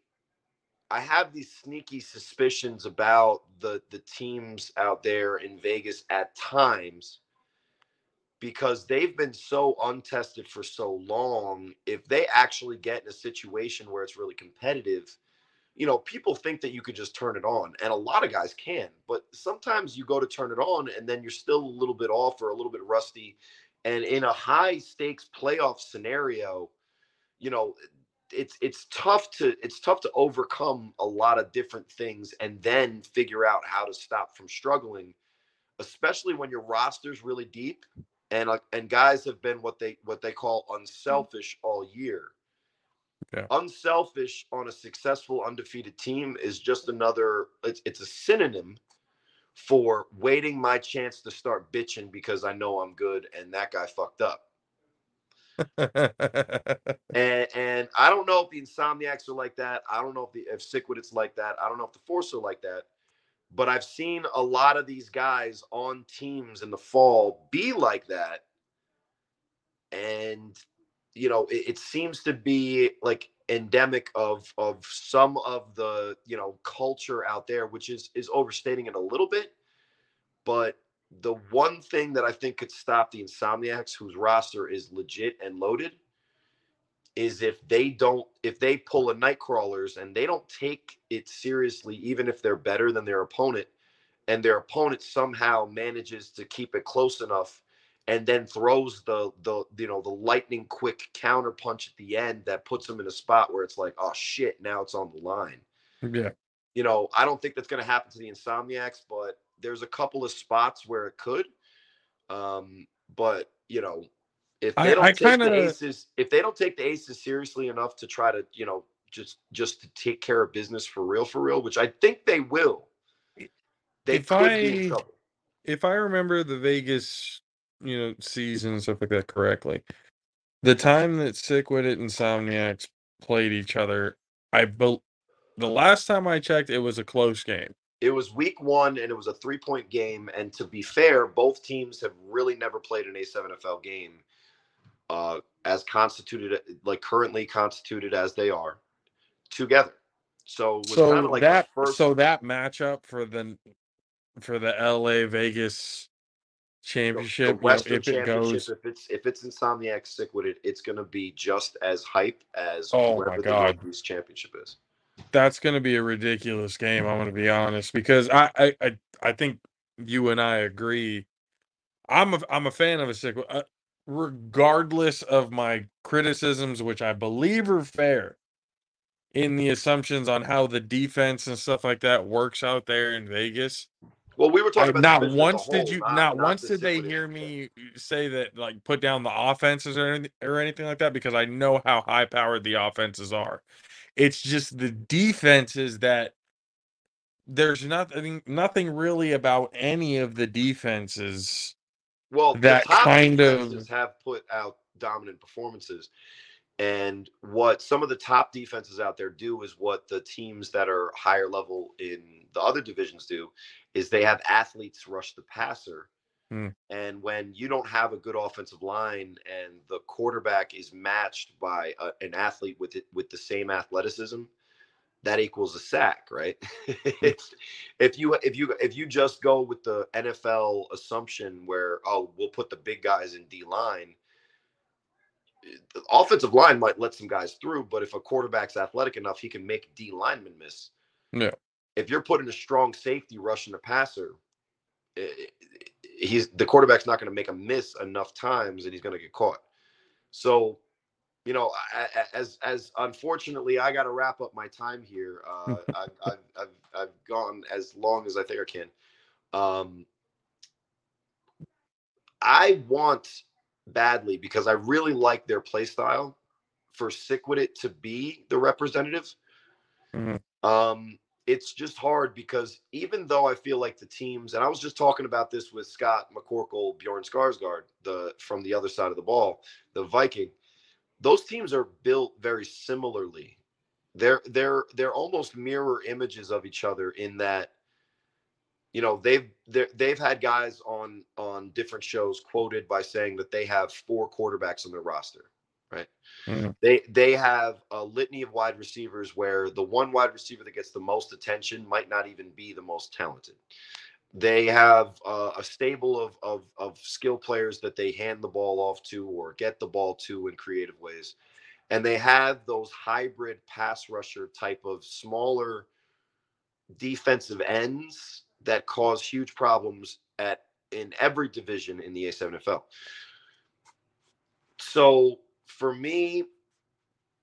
I have these sneaky suspicions about the the teams out there in Vegas at times because they've been so untested for so long. If they actually get in a situation where it's really competitive, you know, people think that you could just turn it on, and a lot of guys can, but sometimes you go to turn it on and then you're still a little bit off or a little bit rusty. And in a high stakes playoff scenario, you know, it's it's tough to it's tough to overcome a lot of different things and then figure out how to stop from struggling, especially when your roster's really deep and uh, and guys have been what they what they call unselfish all year. Yeah. Unselfish on a successful undefeated team is just another it's it's a synonym for waiting my chance to start bitching because I know I'm good and that guy fucked up. And and I don't know if the Insomniacs are like that. I don't know if the if Sick With It is like that. I don't know if the Force are like that. But I've seen a lot of these guys on teams in the fall be like that. And you know, it, it seems to be like endemic of of some of the you know culture out there, which is is overstating it a little bit. But the one thing that I think could stop the Insomniacs, whose roster is legit and loaded, is if they don't if they pull a night crawlers and they don't take it seriously even if they're better than their opponent and their opponent somehow manages to keep it close enough and then throws the the you know the lightning quick counter punch at the end that puts them in a spot where it's like oh shit now it's on the line Yeah. you know i don't think that's going to happen to the insomniacs but there's a couple of spots where it could um but you know if they I- don't I take kinda- the aces if they don't take the aces seriously enough to try to you know just just to take care of business for real for real which i think they will they If could be in I- trouble if I remember the Vegas, you know, season and stuff like that correctly, the time that Sick With It and Insomniacs played each other, I the last time I checked, it was a close game. it was week one and it was a three point game and to be fair both teams have really never played an a7fl game uh as constituted like currently constituted as they are together so So kind of like that the first so that matchup for the for the LA Vegas the championship, know, Western if it Championship, goes, if it's if it's Insomniac sick with it, it's gonna be just as hype as Oh my the God. Northeast Championship is. that's going to be a ridiculous game. I'm going to be honest because I, I I I think you and I agree. I'm a I'm a fan of a sick, uh, regardless of my criticisms, which I believe are fair, in the assumptions on how the defense and stuff like that works out there in Vegas. Well, we were talking about not once did you not, not, not once did they Sick With It hear me say that like put down the offenses or anything, or anything like that because I know how high powered the offenses are. It's just the defenses that there's nothing nothing really about any of the defenses. Well, that the top kind of- have put out dominant performances. And what some of the top defenses out there do is what the teams that are higher level in the other divisions do is they have athletes rush the passer. Hmm. And when you don't have a good offensive line and the quarterback is matched by a, an athlete with it with the same athleticism, that equals a sack, right? Mm-hmm. it's, if you if you if you just go with the NFL assumption where oh we'll put the big guys in D line, eh, the offensive line might let some guys through, but if a quarterback's athletic enough, he can make D linemen miss. Yeah. If you're putting a strong safety rushing the passer, eh, eh, eh he's the quarterback's not going to make a miss enough times, and he's going to get caught. So, you know, as as unfortunately, I got to wrap up my time here. Uh, I've, I've I've I've gone as long as I think I can. Um, I want badly because I really like their play style for Sick with it to be the representative. Mhm. Um, it's just hard because even though I feel like the teams, and I was just talking about this with Scott McCorkle, Bjorn Skarsgård, the from the other side of the ball, the Viking. Those teams are built very similarly. They're they're they're almost mirror images of each other in that you know they've they've had guys on on different shows quoted by saying that they have four quarterbacks on their roster right Mhm. they they have a litany of wide receivers where the one wide receiver that gets the most attention might not even be the most talented they have uh, a stable of, of of skill players that they hand the ball off to or get the ball to in creative ways and they have those hybrid pass rusher type of smaller defensive ends that cause huge problems at in every division in the A7FL. So for me,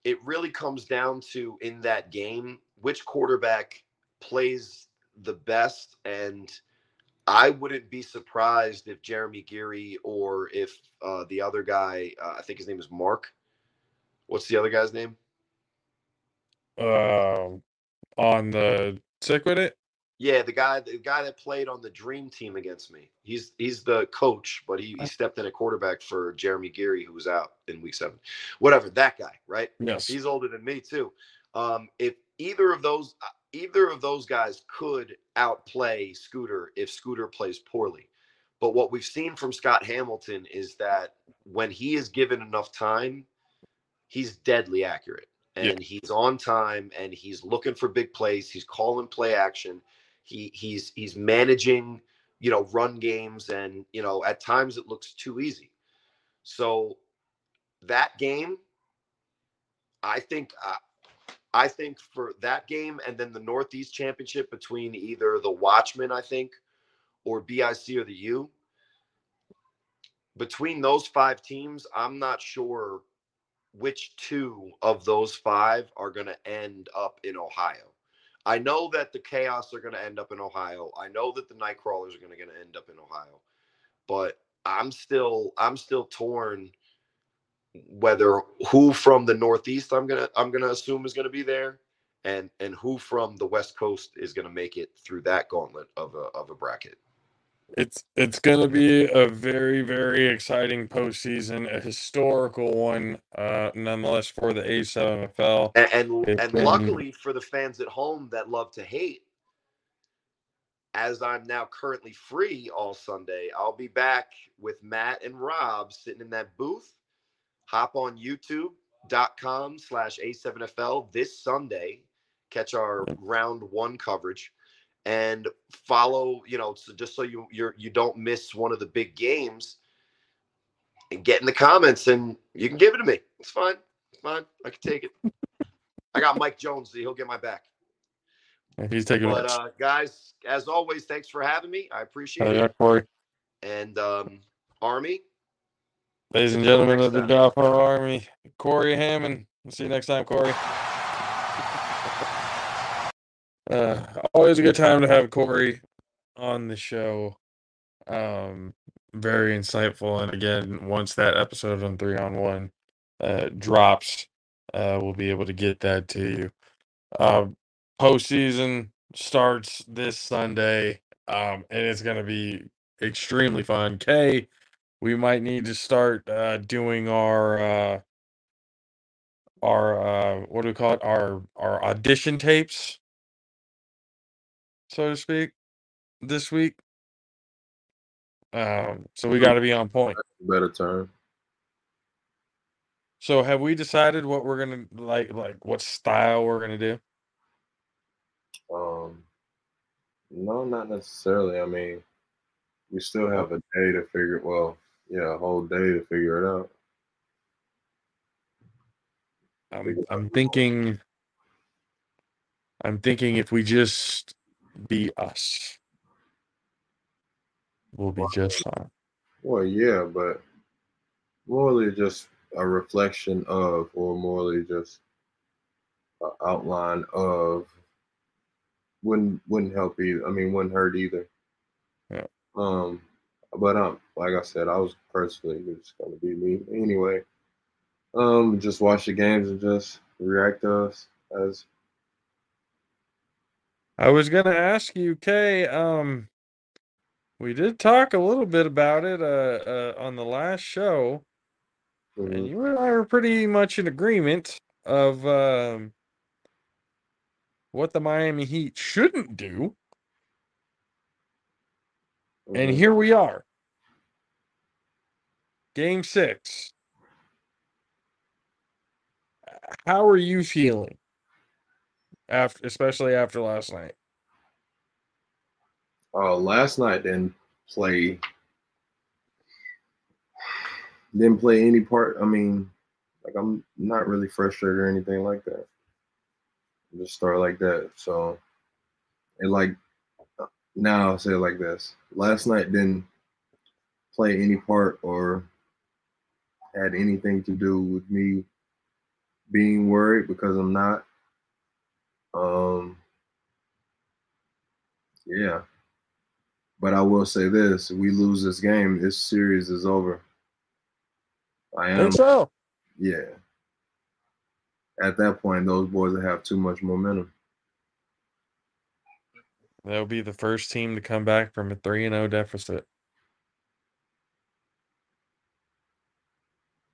it really comes down to in that game which quarterback plays the best and I wouldn't be surprised if Jeremy Geary or if uh, the other guy, uh, I think his name is Mark. What's the other guy's name? Um, on the sick with it. Yeah, the guy, the guy that played on the dream team against me. He's he's the coach, but he, he stepped in a quarterback for Jeremy Geary, who was out in week seven. Whatever, that guy, right? Yes. He's older than me too. Um, if either of those uh, either of those guys could outplay Scooter if Scooter plays poorly. But what we've seen from Scott Hamilton is that when he is given enough time, he's deadly accurate Yeah. and he's on time and he's looking for big plays. He's calling play action. He he's he's managing, you know, run games and you know, at times it looks too easy. So that game I think uh, I think for that game and then the Northeast Championship between either the Watchmen, I think, or BIC or the U. Between those five teams, I'm not sure which two of those five are going to end up in Ohio. I know that the Chaos are going to end up in Ohio. I know that the Nightcrawlers are going to end up in Ohio, but I'm still I'm still torn whether who from the Northeast I'm gonna I'm gonna assume is gonna be there, and and who from the West Coast is gonna make it through that gauntlet of a of a bracket. It's it's going to be a very very exciting postseason, a historical one, uh, nonetheless for the A7FL. And and, and been- luckily for the fans at home that love to hate, as I'm now currently free all Sunday, I'll be back with Matt and Rob sitting in that booth. Hop on youtube.com slash A7FL this Sunday. Catch our round one coverage and follow, you know, so just so you you're you don't miss one of the big games. And get in the comments and you can give it to me. It's fine. It's fine. I can take it. I got Mike Jones. He'll get my back. He's taking But it, uh, guys, as always, thanks for having me. I appreciate yeah, it. Corey. And um, Army, Ladies and gentlemen of the. Jaffo Army, Corey Hammond. We'll see you next time, Corey. Uh, always a good time to have Corey on the show. Um, very insightful, and again, once that episode on three on one uh, drops, uh, we'll be able to get that to you. Uh, postseason starts this Sunday, um, and it's going to be extremely fun. Kay, we might need to start uh, doing our uh, our uh, what do we call it? Our our audition tapes, so to speak, this week. Um, so we got to be on point. Better term. So have we decided what we're gonna like, like what style we're gonna do? Um, no, not necessarily. I mean, we still have a day to figure. Well, yeah, a whole day to figure it out. I'm I'm thinking. I'm thinking if we just be us, we'll be just fine. Well, yeah, but morally just a reflection of, or morally just an outline of, wouldn't wouldn't help either. I mean, wouldn't hurt either. Yeah. Um, but um, like I said, I was personally just gonna be me anyway. Um, just watch the games and just react to us as I was gonna ask you, Kay. Um, we did talk a little bit about it uh, uh on the last show, and Mhm. you and I were pretty much in agreement of um what the Miami Heat shouldn't do, and Mhm. here we are. Game six. How are you feeling after, especially after last night? Uh, last night didn't play. Didn't play any part. I mean, like I'm not really frustrated or anything like that. Just start like that. So, and like now I'll say it like this: last night didn't play any part or had anything to do with me being worried because I'm not. Um. Yeah. But I will say this: if we lose this game, this series is over. I am, Think so? yeah. At that point, those boys will have too much momentum. They'll be the first team to come back from a 3 and 0 deficit.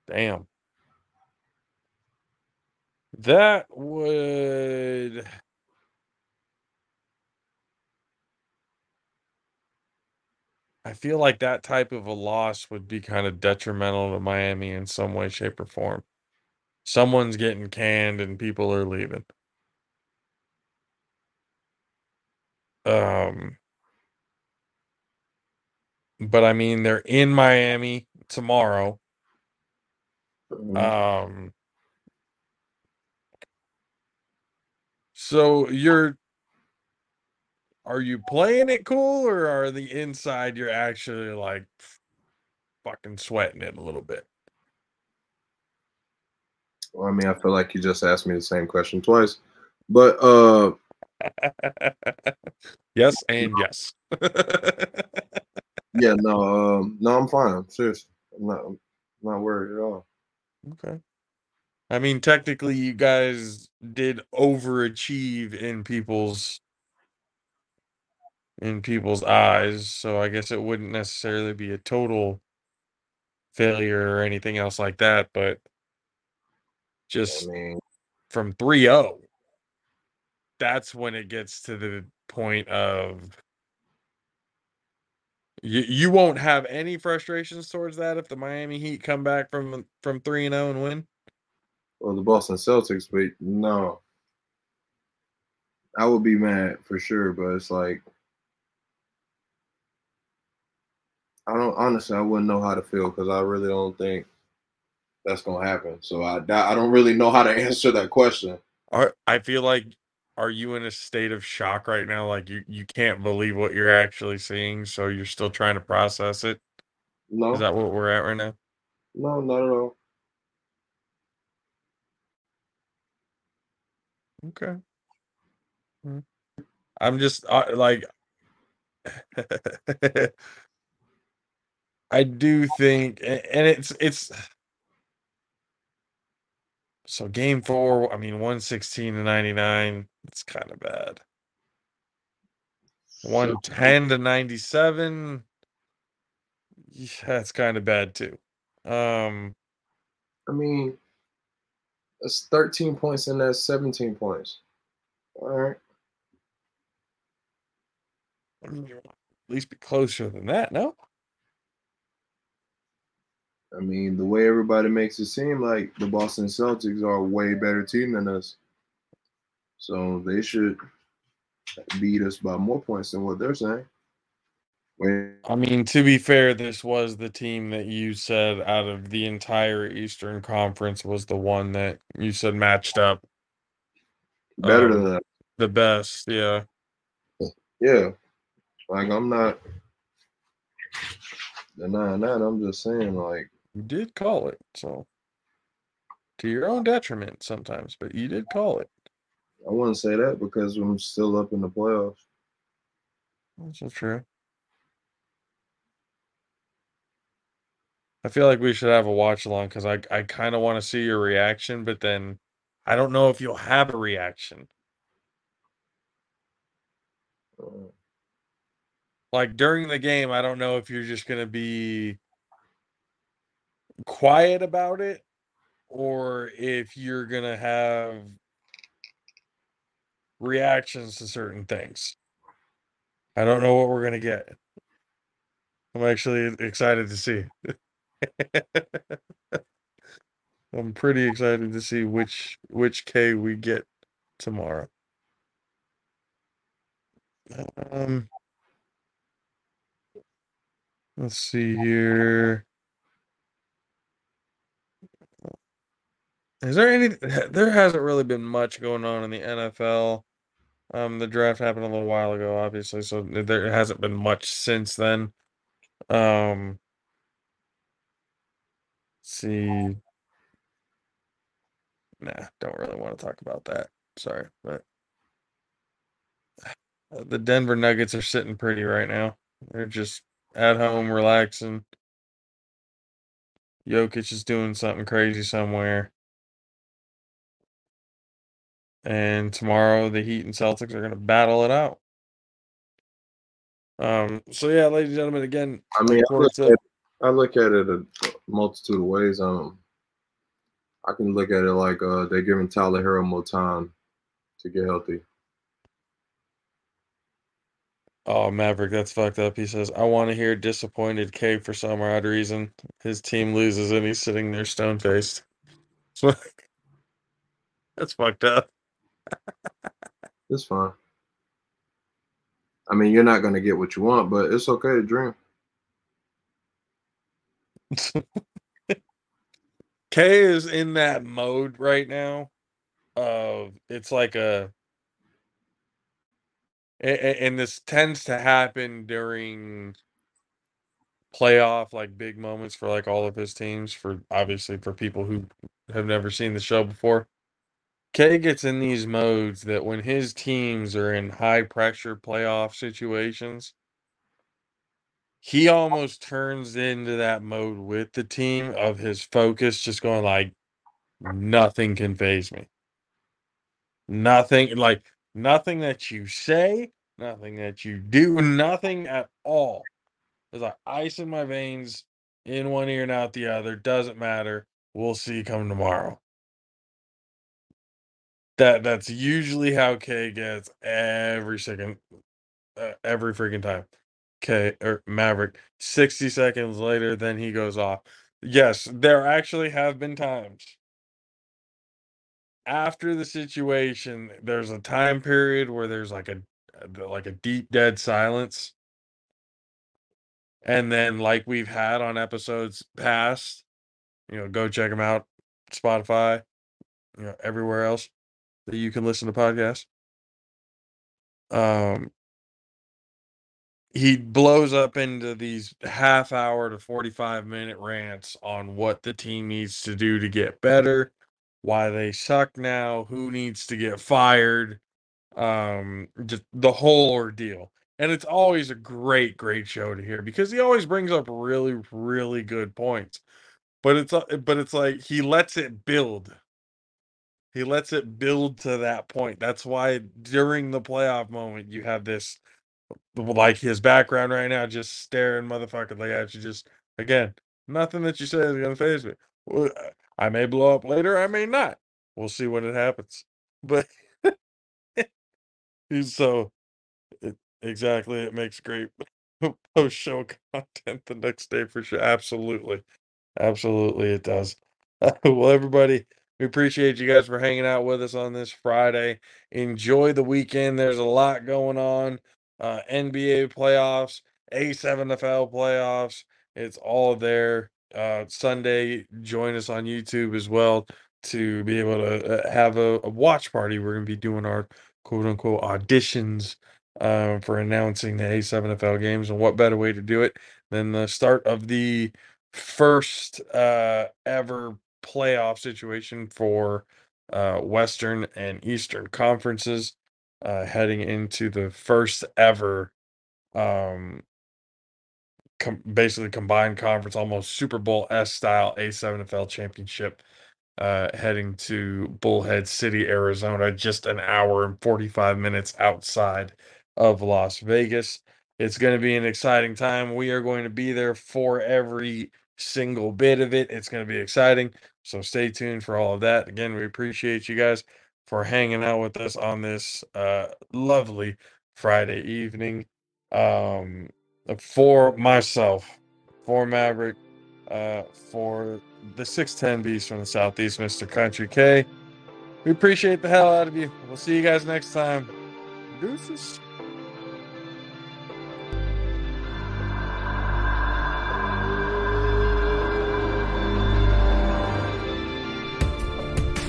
Damn. That would I feel like that type of a loss would be kind of detrimental to Miami in some way, shape, or form. Someone's getting canned and people are leaving. Um, but I mean, they're in Miami tomorrow. Mhm. Um, So you're are you playing it cool or are the inside you're actually like fucking sweating it a little bit? Well, I mean, I feel like you just asked me the same question twice, but uh, yes and yes. yeah, no, um, no, I'm fine. Seriously, I'm not, I'm not worried at all. Okay. I mean, technically, you guys did overachieve in people's in people's eyes, so I guess it wouldn't necessarily be a total failure or anything else like that, but I just mean, from 3-0 that's when it gets to the point of you you won't have any frustrations towards that if the Miami Heat come back from uh, from 3 and 0 and win. well, the Boston Celtics, but no, I would be mad for sure. But it's like, I don't honestly, I wouldn't know how to feel because I really don't think that's gonna happen. So I, I don't really know how to answer that question. Are I feel like are you in a state of shock right now like you you can't believe what you're actually seeing so you're still trying to process it? No, Is that what we're at right now? no, not at all. Okay. Mm. I'm just uh, like I do think a- and it's it's so game 4, I mean 116 to 99, it's kind of bad. 110 to 97 yeah, that's kind of bad too. Um I mean, that's 13 points and that's 17 points. All right. I mean, you want to at least be closer than that, no? I mean, the way everybody makes it seem like the Boston Celtics are a way better team than us. So they should beat us by more points than what they're saying. Wait, I mean, to be fair, this was the team that you said out of the entire Eastern Conference was the one that you said matched up better Um, than that. the best. Yeah. Yeah. Like I'm not denying that. I'm just saying, like, You did call it, so to your own detriment sometimes, but you did call it. I wouldn't say that because I'm still up in the playoffs. That's so true. I feel like we should have a watch along because I I kind of want to see your reaction, but then I don't know if you'll have a reaction. Uh, Like during the game, I don't know if you're just gonna be quiet about it or if you're gonna have reactions to certain things. I don't know what we're gonna get. I'm actually excited to see. I'm pretty excited to see which which K we get tomorrow. Um let's see here. Is there any there hasn't really been much going on in the NFL. Um the draft happened a little while ago obviously, so there hasn't been much since then. Um see Nah, don't really want to talk about that. Sorry, but the Denver Nuggets are sitting pretty right now. They're just at home relaxing. Jokic is doing something crazy somewhere. And tomorrow the Heat and Celtics are going to battle it out. Um so yeah, ladies and gentlemen, again, I mean, I look, at, I look at it a multitude of ways. Um, I can look at it like uh, they're giving Tyler Herro more time to get healthy. Oh, Maverick, that's fucked up. He says, I want to hear disappointed K for some odd reason. His team loses and he's sitting there stone faced. that's fucked up. It's fine. I mean, you're not gonna get what you want, but it's okay to dream. K is in that mode right now of it's like a and this tends to happen during playoff like big moments for like all of his teams for obviously for people who have never seen the show before Kay gets in these modes that when his teams are in high pressure playoff situations he almost turns into that mode with the team of his focus just going like nothing can phase me nothing like nothing that you say nothing that you do nothing at all it's like ice in my veins, in one ear and out the other. Doesn't matter. We'll see you come tomorrow. That that's usually how K gets every second, uh, every freaking time. K or Maverick. Sixty seconds later, then he goes off. Yes, there actually have been times after the situation. There's a time period where there's like a like a deep dead silence and then like we've had on episodes past you know go check them out spotify you know everywhere else that you can listen to podcasts. Um he blows up into these half hour to 45 minute rants on what the team needs to do to get better why they suck now who needs to get fired um just the whole ordeal. And it's always a great great show to hear because he always brings up really really good points. But it's uh, but it's like he lets it build he lets it build to that point. That's why during the playoff moment you have this like his background right now just staring motherfucker like at you just again nothing that you say is gonna phase me. I may blow up later i may not. We'll see when it happens. But he's so it, exactly it makes great post show content the next day for sure. Absolutely. Absolutely it does. Well everybody we appreciate you guys for hanging out with us on this friday. Enjoy the weekend. There's a lot going on uh nba playoffs a7fl playoffs. It's all there. Uh sunday join us on youtube as well to be able to uh, have a, a watch party. We're going to be doing our quote unquote auditions uh, for announcing the A7FL games. And what better way to do it than the start of the first uh, ever playoff situation for uh, Western and Eastern conferences, uh, heading into the first ever, um, com- basically combined conference, almost Super Bowl S style A7FL championship uh, heading to Bullhead City, Arizona, just an hour and 45 minutes outside of Las Vegas. It's going to be an exciting time. We are going to be there for every single bit of it. It's going to be exciting. So stay tuned for all of that. Again, we appreciate you guys for hanging out with us on this uh, lovely Friday evening. Um, for myself, for Maverick, uh, for the 610 Beast from the Southeast, Mr. Country K. We appreciate the hell out of you. We'll see you guys next time. Deuces.